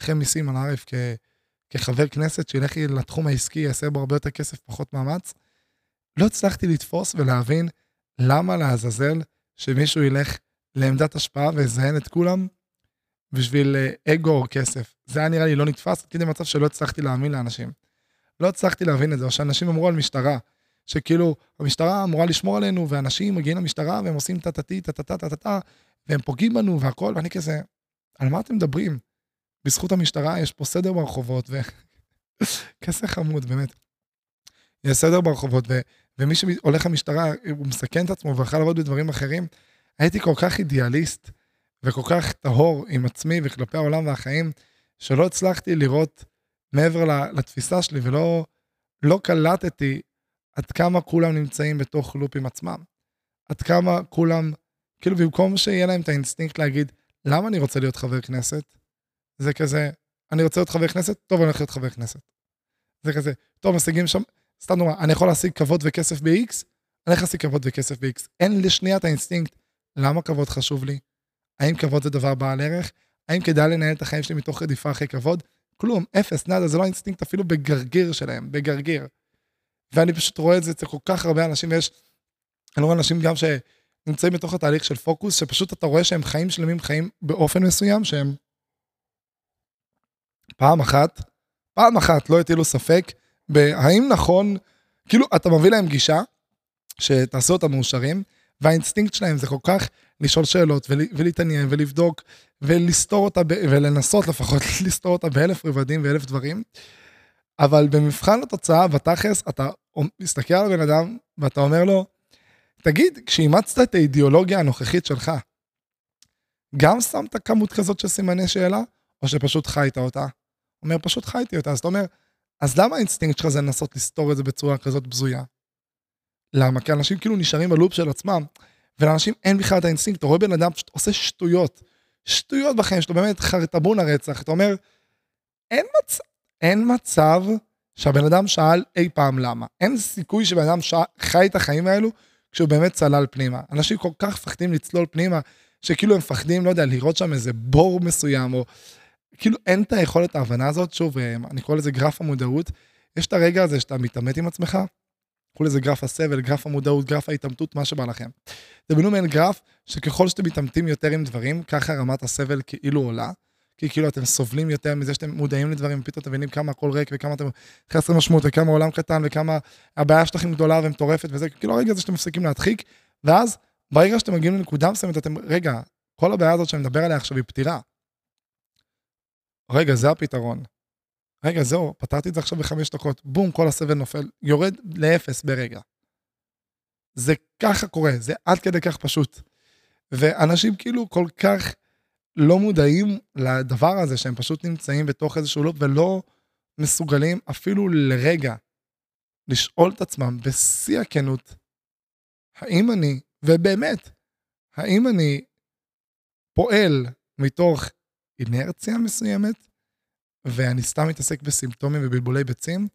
אחרי מיסים על הערף כחבר כנסת, שילך לתחום העסקי, יעשה בו הרבה יותר כסף, פחות מאמץ. לא הצלחתי לתפוס ולהבין למה לעזאזל שמישהו ילך לעמדת השפעה ויזיין את כולם בשביל אה, אגו או כסף. זה היה נראה לי לא נתפס, כדי מצב שלא הצלחתי להאמין לאנשים. לא הצלחתי להבין את זה, או שאנשים אמרו על משטרה, שכאילו, המשטרה אמורה לשמור עלינו, ואנשים מגיעים למשטרה והם עושים טה-טה-טי, טה-טה-טה-טה, והם פוגעים בנו והכל, ואני כזה, על מה אתם מדברים? בזכות המשטרה יש פה סדר ברחובות, ו... כזה חמוד, באמת. יש סדר ברחובות, ו... ומי שהולך למשטרה, הוא מסכן את עצמו ויכול לעבוד בדברים אחרים. הייתי כל כך אידיאליסט וכל כך טהור עם עצמי וכלפי העולם והחיים, שלא הצלחתי לראות מעבר לתפיסה שלי ולא לא קלטתי עד כמה כולם נמצאים בתוך loop עם עצמם. עד כמה כולם, כאילו במקום שיהיה להם את האינסטינקט להגיד, למה אני רוצה להיות חבר כנסת? זה כזה, אני רוצה להיות חבר כנסת, טוב, אני הולך להיות חבר כנסת. זה כזה, טוב, משיגים שם, סתם דוגמא, אני יכול להשיג כבוד וכסף ב-X, אני הולך להשיג כבוד וכסף ב-X. אין לשנייה את האינסטינקט, למה כבוד חשוב לי? האם כבוד זה דבר בעל ערך? האם כדאי לנהל את החיים שלי מתוך רדיפה אחרי כבוד? כלום, אפס, nada, זה לא אינסטינקט אפילו בגרגיר שלהם, בגרגיר. ואני פשוט רואה את זה אצל כל כך הרבה אנשים, ויש, אני רואה אנשים גם שנמצאים בתוך התהליך של פוקוס, שפשוט אתה רואה שהם חיים שלמים, חיים באופן מסוים, שהם פעם אחת, פעם אחת לא הטילו ספק בהאם נכון, כאילו, אתה מביא להם גישה, שתעשו אותם מאושרים, והאינסטינקט שלהם זה כל כך לשאול שאלות ולהתעניין ולבדוק ולסתור אותה, ולנסות לפחות לסתור אותה באלף רבדים ואלף דברים. אבל במבחן התוצאה, בתכלס, אתה מסתכל על הבן אדם ואתה אומר לו, תגיד, כשאימצת את האידיאולוגיה הנוכחית שלך, גם שמת כמות כזאת של סימני שאלה, או שפשוט חיית אותה? אומר, פשוט חייתי אותה. אז אתה אומר, אז למה האינסטינקט שלך זה לנסות לסתור את זה בצורה כזאת בזויה? למה? כי אנשים כאילו נשארים ב loop של עצמם, ולאנשים אין בכלל את האינסטינקט, אתה רואה בן אדם פשוט עושה שטויות, שטויות בחיים שלו, באמת חרטבון הרצח, אתה אומר, אין, מצ... אין מצב שהבן אדם שאל אי פעם למה. אין סיכוי שבן אדם ש... חי את החיים האלו כשהוא באמת צלל פנימה. אנשים כל כך מפחדים לצלול פנימה, שכאילו הם מפחדים, לא יודע, לראות שם איזה בור מסוים, או כאילו אין את היכולת ההבנה הזאת, שוב, אה, אני קורא לזה גרף המודעות, יש את הרגע הזה שאתה מתעמת עם עצמך, קחו לזה גרף הסבל, גרף המודעות, גרף ההתעמתות, מה שבא לכם. תבינו מעין גרף שככל שאתם מתעמתים יותר עם דברים, ככה רמת הסבל כאילו עולה. כי כאילו אתם סובלים יותר מזה שאתם מודעים לדברים, ופתאום אתם מבינים כמה הכל ריק וכמה אתם חסר משמעות וכמה עולם קטן וכמה הבעיה שלכם גדולה ומטורפת וזה, כאילו הרגע הזה שאתם מפסיקים להדחיק, ואז ברגע שאתם מגיעים לנקודה מסוימת אתם, רגע, כל הבעיה הזאת שאני מדבר עליה עכשיו היא פתירה. רגע, זה הפתרון. רגע, זהו, פתרתי את זה עכשיו בחמש דקות, בום, כל הסבל נופל, יורד לאפס ברגע. זה ככה קורה, זה עד כדי כך פשוט. ואנשים כאילו כל כך לא מודעים לדבר הזה, שהם פשוט נמצאים בתוך איזשהו לופ ולא מסוגלים אפילו לרגע לשאול את עצמם בשיא הכנות, האם אני, ובאמת, האם אני פועל מתוך אינרציה מסוימת, ואני סתם מתעסק בסימפטומים ובלבולי ביצים,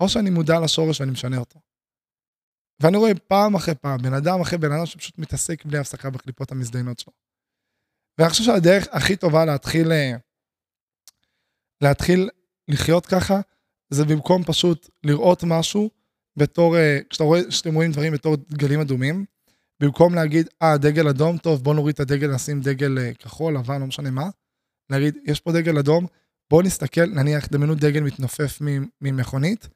או שאני מודע לשורש ואני משנה אותו. ואני רואה פעם אחרי פעם, בן אדם אחרי בן אדם שפשוט מתעסק בלי הפסקה בקליפות המזדיינות שלו. ואני חושב שהדרך הכי טובה להתחיל, אה, להתחיל לחיות ככה, זה במקום פשוט לראות משהו בתור, אה, כשאתה רואה, כשאתם רואים דברים בתור דגלים אדומים, במקום להגיד, אה, דגל אדום, טוב, בוא נוריד את הדגל, נשים דגל אה, כחול, לבן, לא משנה מה, להגיד, יש פה דגל אדום, בוא נסתכל, נניח, דמיינו דגל מתנופף ממכונית,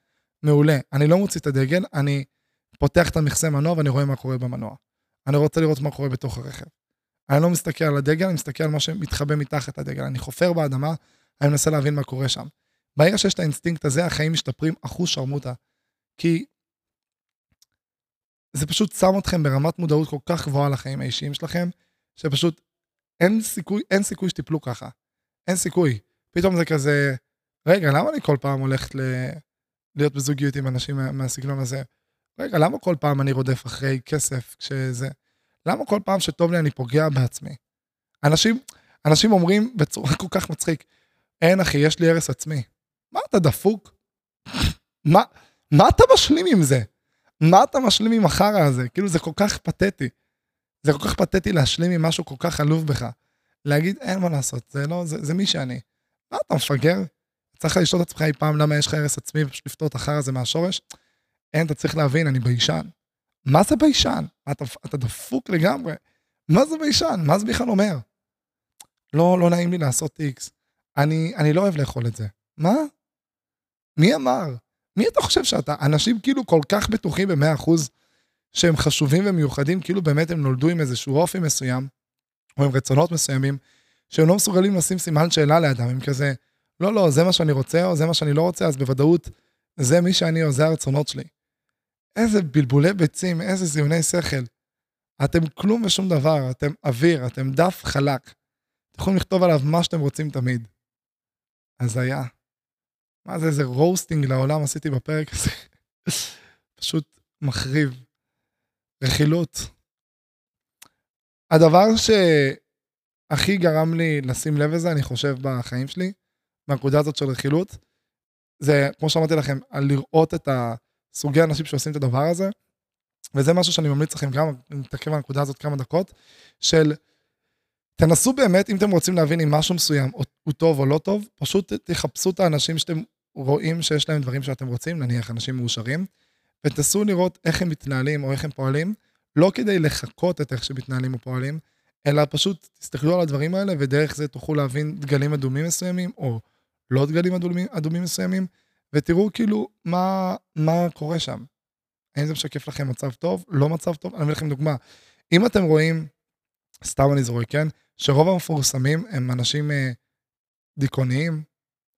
מעולה. אני לא מוציא את הדגל, אני פותח את המכסה מנוע ואני רואה מה קורה במנוע. אני רוצה לראות מה קורה בתוך הרכב. אני לא מסתכל על הדגל, אני מסתכל על מה שמתחבא מתחת לדגל. אני חופר באדמה, אני מנסה להבין מה קורה שם. ברגע שיש את האינסטינקט הזה, החיים משתפרים אחוז שרמוטה. כי זה פשוט שם אתכם ברמת מודעות כל כך גבוהה לחיים האישיים שלכם, שפשוט אין סיכוי, אין סיכוי שתיפלו ככה. אין סיכוי. פתאום זה כזה, רגע, למה אני כל פעם הולכת ל... להיות בזוגיות עם אנשים מהסגנון הזה? רגע, למה כל פעם אני רודף אחרי כסף כשזה... למה כל פעם שטוב לי אני פוגע בעצמי? אנשים, אנשים אומרים בצורה כל כך מצחיק, אין אחי, יש לי הרס עצמי. מה אתה דפוק? מה, מה אתה משלים עם זה? מה אתה משלים עם החרא הזה? כאילו זה כל כך פתטי. זה כל כך פתטי להשלים עם משהו כל כך עלוב בך. להגיד, אין מה לעשות, זה לא, זה, זה מי שאני. מה אתה מפגר? צריך לשאול את עצמך אי פעם למה יש לך הרס עצמי ופשוט לפתור את החרא הזה מהשורש? אין, אתה צריך להבין, אני ביישן. מה זה ביישן? אתה, אתה דפוק לגמרי. מה זה ביישן? מה זה בכלל אומר? לא, לא נעים לי לעשות איקס. אני, אני לא אוהב לאכול את זה. מה? מי אמר? מי אתה חושב שאתה? אנשים כאילו כל כך בטוחים ב-100% שהם חשובים ומיוחדים, כאילו באמת הם נולדו עם איזשהו אופי מסוים, או עם רצונות מסוימים, שהם לא מסוגלים לשים סימן שאלה לאדם, הם כזה, לא, לא, זה מה שאני רוצה, או זה מה שאני לא רוצה, אז בוודאות זה מי שאני או זה הרצונות שלי. איזה בלבולי ביצים, איזה זיוני שכל. אתם כלום ושום דבר, אתם אוויר, אתם דף חלק. אתם יכולים לכתוב עליו מה שאתם רוצים תמיד. הזיה. מה זה, איזה רוסטינג לעולם עשיתי בפרק הזה. פשוט מחריב. רכילות. הדבר שהכי גרם לי לשים לב לזה, אני חושב, בחיים שלי, מהנקודה הזאת של רכילות, זה, כמו שאמרתי לכם, על לראות את הסוגי האנשים שעושים את הדבר הזה, וזה משהו שאני ממליץ לכם גם, נתעכב על הנקודה הזאת כמה דקות, של תנסו באמת, אם אתם רוצים להבין אם משהו מסוים הוא טוב או לא טוב, פשוט תחפשו את האנשים שאתם רואים שיש להם דברים שאתם רוצים, נניח אנשים מאושרים, ותנסו לראות איך הם מתנהלים או איך הם פועלים, לא כדי לחקות את איך שמתנהלים או פועלים, אלא פשוט תסתכלו על הדברים האלה, ודרך זה תוכלו להבין דגלים אדומים מסוימים, או לא דגלים אדומים, אדומים מסוימים, ותראו כאילו מה, מה קורה שם. האם זה משקף לכם מצב טוב, לא מצב טוב? אני אביא לכם דוגמה. אם אתם רואים, סתם אני זורק, כן? שרוב המפורסמים הם אנשים אה, דיכאוניים,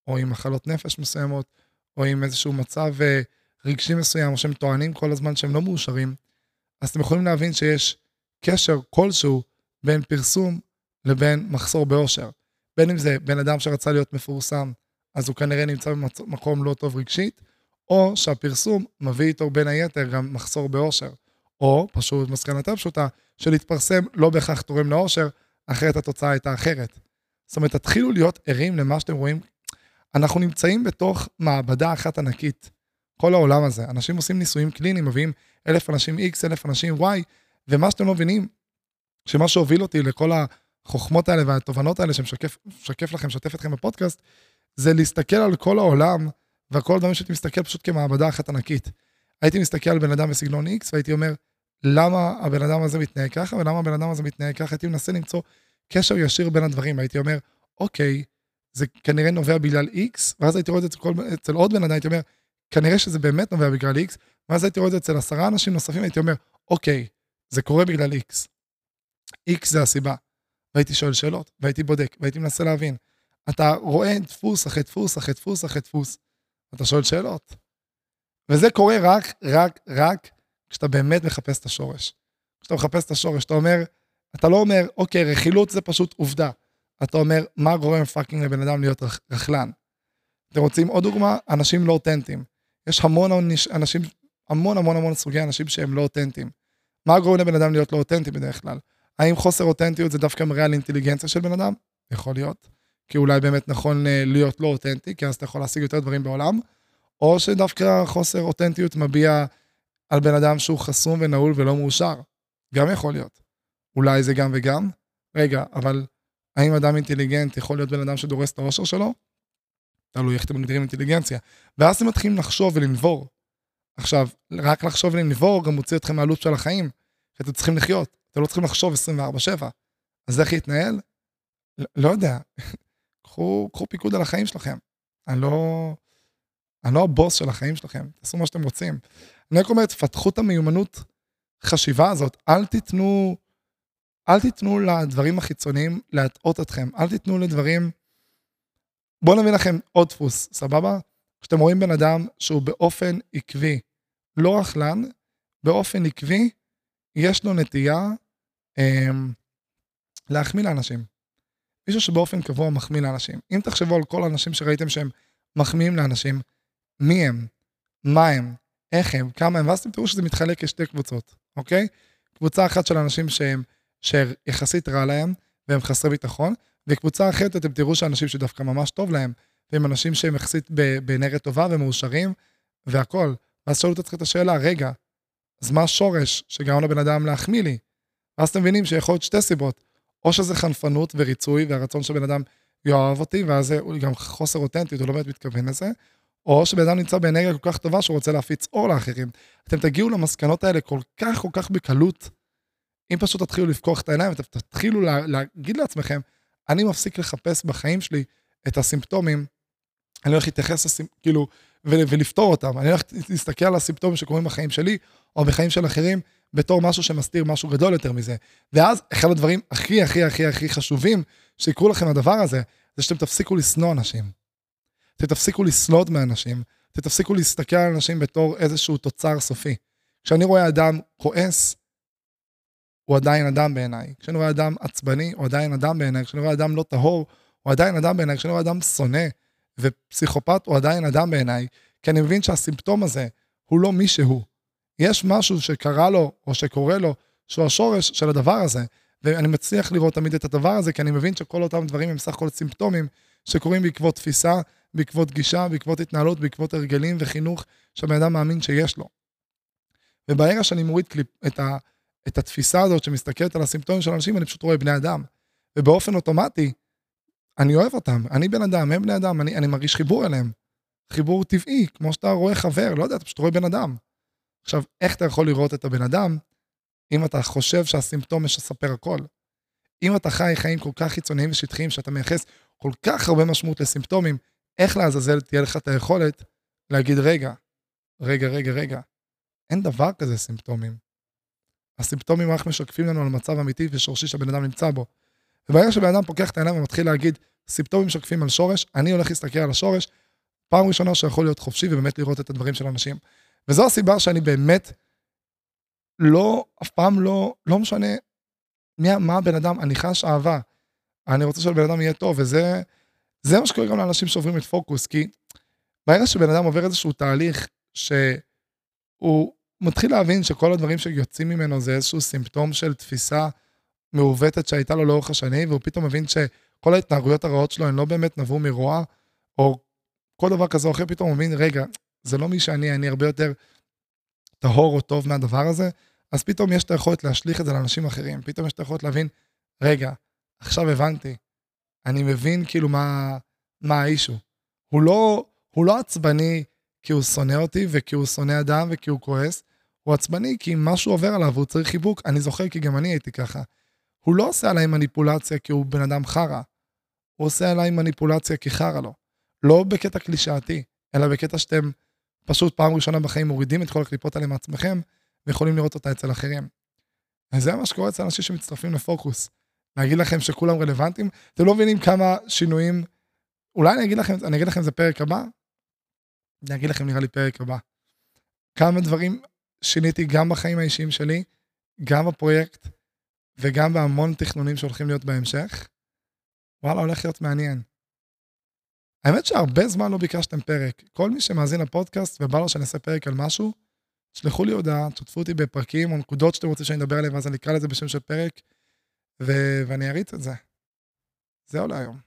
או עם מחלות נפש מסוימות, או עם איזשהו מצב אה, רגשי מסוים, או שהם טוענים כל הזמן שהם לא מאושרים, אז אתם יכולים להבין שיש קשר כלשהו בין פרסום לבין מחסור באושר. בין אם זה בן אדם שרצה להיות מפורסם, אז הוא כנראה נמצא במקום לא טוב רגשית, או שהפרסום מביא איתו בין היתר גם מחסור באושר. או, פשוט מסקנה יותר פשוטה, שלהתפרסם לא בהכרח תורם לאושר, אחרת התוצאה הייתה אחרת. זאת אומרת, תתחילו להיות ערים למה שאתם רואים. אנחנו נמצאים בתוך מעבדה אחת ענקית. כל העולם הזה. אנשים עושים ניסויים קליניים, מביאים אלף אנשים X, אלף אנשים Y, ומה שאתם לא מבינים, שמה שהוביל אותי לכל החוכמות האלה והתובנות האלה שמשקף לכם, משתף אתכם בפודקאסט, זה להסתכל על כל העולם וכל הדברים שהייתי מסתכל פשוט כמעבדה אחת ענקית. הייתי מסתכל על בן אדם בסגנון X והייתי אומר, למה הבן אדם הזה מתנהג ככה ולמה הבן אדם הזה מתנהג ככה, הייתי מנסה למצוא קשר ישיר בין הדברים, הייתי אומר, אוקיי, זה כנראה נובע בגלל X, ואז הייתי רואה את זה אצל, אצל עוד בן אדם, הייתי אומר, כנראה שזה באמת נובע בגלל X, ואז הייתי רואה את זה אצל עשרה אנשים נוספים, הייתי אומר, אוקיי, זה קורה בגלל X. X זה הסיבה. והייתי שואל שאלות, והייתי בודק, והייתי מנסה להבין. אתה רואה דפוס אחרי דפוס אחרי דפוס אחרי דפוס. אתה שואל שאלות. וזה קורה רק, רק, רק כשאתה באמת מחפש את השורש. כשאתה מחפש את השורש, אתה אומר, אתה לא אומר, אוקיי, רכילות זה פשוט עובדה. אתה אומר, מה גורם fucking לבן אדם להיות רכלן? אתם רוצים עוד דוגמה? אנשים לא אותנטיים. יש המון אנשים, המון המון המון סוגי אנשים שהם לא אותנטיים. מה גורם לבן אדם להיות לא אותנטי בדרך כלל? האם חוסר אותנטיות זה דווקא מראה על אינטליגנציה של בן אדם? יכול להיות. כי אולי באמת נכון אה, להיות לא אותנטי, כי אז אתה יכול להשיג יותר דברים בעולם. או שדווקא חוסר אותנטיות מביע על בן אדם שהוא חסום ונעול ולא מאושר. גם יכול להיות. אולי זה גם וגם. רגע, אבל האם אדם אינטליגנט יכול להיות בן אדם שדורס את האושר שלו? תלוי איך אתם מגדירים אינטליגנציה. ואז אתם מתחילים לחשוב ולנבור. עכשיו, רק לחשוב ולנבור גם מוציא אתכם מהלו"ז של החיים. כי אתם צריכים לחיות, אתם לא צריכים לחשוב 24-7. אז איך יתנהל? לא, לא יודע. קחו, קחו פיקוד על החיים שלכם. אני לא, אני לא הבוס של החיים שלכם, תעשו מה שאתם רוצים. אני רק אומר, תפתחו את המיומנות חשיבה הזאת, אל תיתנו, אל תיתנו לדברים החיצוניים להטעות אתכם, אל תיתנו לדברים... בואו נביא לכם עוד דפוס, סבבה? כשאתם רואים בן אדם שהוא באופן עקבי, לא רכלן, באופן עקבי, יש לו נטייה אה, להחמיא לאנשים. מישהו שבאופן קבוע מחמיא לאנשים. אם תחשבו על כל האנשים שראיתם שהם מחמיאים לאנשים, מי הם, מה הם, איך הם, כמה הם, ואז אתם תראו שזה מתחלק לשתי קבוצות, אוקיי? קבוצה אחת של אנשים שהם, שיחסית רע להם, והם חסרי ביטחון, וקבוצה אחרת אתם תראו שאנשים שדווקא ממש טוב להם, והם אנשים שהם יחסית באנרגיה טובה ומאושרים, והכול. ואז שאלו את עצמכם את השאלה, רגע, אז מה השורש שגרם לבן אדם להחמיא לי? ואז אתם מבינים שיכול להיות שתי סיבות. או שזה חנפנות וריצוי והרצון שבן אדם יאהב אותי, ואז זה גם חוסר אותנטיות, הוא לא באמת מתכוון לזה, או שבן אדם נמצא באנרגיה כל כך טובה שהוא רוצה להפיץ אור לאחרים. אתם תגיעו למסקנות האלה כל כך כל כך בקלות, אם פשוט תתחילו לפקוח את העיניים, אתם תתחילו לה, להגיד לעצמכם, אני מפסיק לחפש בחיים שלי את הסימפטומים, אני הולך להתייחס, לסימ... כאילו, ו- ולפתור אותם. אני הולך להסתכל על הסימפטומים שקורים בחיים שלי, או בחיים של אחרים, בתור משהו שמסתיר משהו גדול יותר מזה. ואז אחד הדברים הכי הכי הכי הכי חשובים שיקרו לכם הדבר הזה, זה שאתם תפסיקו לשנוא אנשים. אתם תפסיקו לסלוד מאנשים, אתם תפסיקו להסתכל על אנשים בתור איזשהו תוצר סופי. כשאני רואה אדם כועס, הוא עדיין אדם בעיניי. כשאני רואה אדם עצבני, הוא עדיין אדם בעיניי. כשאני רואה אדם לא טהור, הוא עדיין אדם בעיניי. כשאני רואה אדם שונא ופסיכופת, הוא עדיין אדם בעיניי. כי אני מבין שהסימפטום הזה הוא לא מי שהוא. יש משהו שקרה לו או שקורה לו, שהוא השורש של הדבר הזה. ואני מצליח לראות תמיד את הדבר הזה, כי אני מבין שכל אותם דברים הם סך הכל סימפטומים שקורים בעקבות תפיסה, בעקבות גישה, בעקבות התנהלות, בעקבות הרגלים וחינוך שהבן אדם מאמין שיש לו. וברגע שאני מוריד קליפ, את, ה, את התפיסה הזאת שמסתכלת על הסימפטומים של אנשים, אני פשוט רואה בני אדם. ובאופן אוטומטי, אני אוהב אותם, אני בן אדם, הם בני אדם, אני, אני מרגיש חיבור אליהם. חיבור טבעי, כמו שאתה רואה חבר, לא יודע, אתה פשוט רואה בן אדם. עכשיו, איך אתה יכול לראות את הבן אדם, אם אתה חושב שהסימפטום משספר הכל? אם אתה חי חיים כל כך חיצוניים ושטחיים, שאתה מייחס כל כך הרבה משמעות לסימפטומים, איך לעזאזל תהיה לך את היכולת להגיד, רגע, רגע, רגע, רגע, אין דבר כזה סימפטומים. הסימפטומים רק משקפים לנו על מצב אמיתי ושורשי שהבן אדם נמצא בו. וברגע שבן אדם פוקח את העיניים ומתחיל להגיד, סימפטומים משקפים על שורש, אני הולך להסתכל על השורש, פעם ראשונה שיכול להיות חופשי ובאמת לראות את הדברים של אנשים. וזו הסיבה שאני באמת לא, אף פעם לא, לא משנה מי, מה הבן אדם, אני חש אהבה. אני רוצה שלבן אדם יהיה טוב, וזה זה מה שקורה גם לאנשים שעוברים את פוקוס, כי ברגע שבן אדם עובר איזשהו תהליך שהוא מתחיל להבין שכל הדברים שיוצאים ממנו זה איזשהו סימפטום של תפיסה מעוותת שהייתה לו לאורך השנים, והוא פתאום מבין שכל ההתנהגויות הרעות שלו הן לא באמת נבעו מרוע, או כל דבר כזה או אחר, פתאום הוא מבין, רגע, זה לא מי שאני, אני הרבה יותר טהור או טוב מהדבר הזה, אז פתאום יש את היכולת להשליך את זה לאנשים אחרים, פתאום יש את היכולת להבין, רגע, עכשיו הבנתי, אני מבין כאילו מה, מה האישו. הוא לא, הוא לא עצבני כי הוא שונא אותי וכי הוא שונא אדם וכי הוא כועס, הוא עצבני כי משהו עובר עליו והוא צריך חיבוק, אני זוכר כי גם אני הייתי ככה. הוא לא עושה עליי מניפולציה כי הוא בן אדם חרא, הוא עושה עליי מניפולציה כי חרא לו. לא בקטע קלישאתי, אלא בקטע שאתם פשוט פעם ראשונה בחיים מורידים את כל הקליפות האלה מעצמכם, ויכולים לראות אותה אצל אחרים. וזה מה שקורה אצל אנשים שמצטרפים לפוקוס. להגיד לכם שכולם רלוונטיים, אתם לא מבינים כמה שינויים אולי אני אגיד לכם, אני אגיד לכם זה פרק הבא? אני אגיד לכם נראה לי פרק הבא. כמה דברים שיניתי גם בחיים האישיים שלי, גם בפרויקט וגם בהמון תכנונים שהולכים להיות בהמשך. וואלה, הולך להיות מעניין. האמת שהרבה זמן לא ביקשתם פרק. כל מי שמאזין לפודקאסט ובא לו שאני אעשה פרק על משהו, תשלחו לי הודעה, תשתפו אותי בפרקים או נקודות שאתם רוצים שאני אדבר עליהם, ואז אני אקרא לזה בשם של פרק, ו- ואני אריץ את זה. זהו להיום.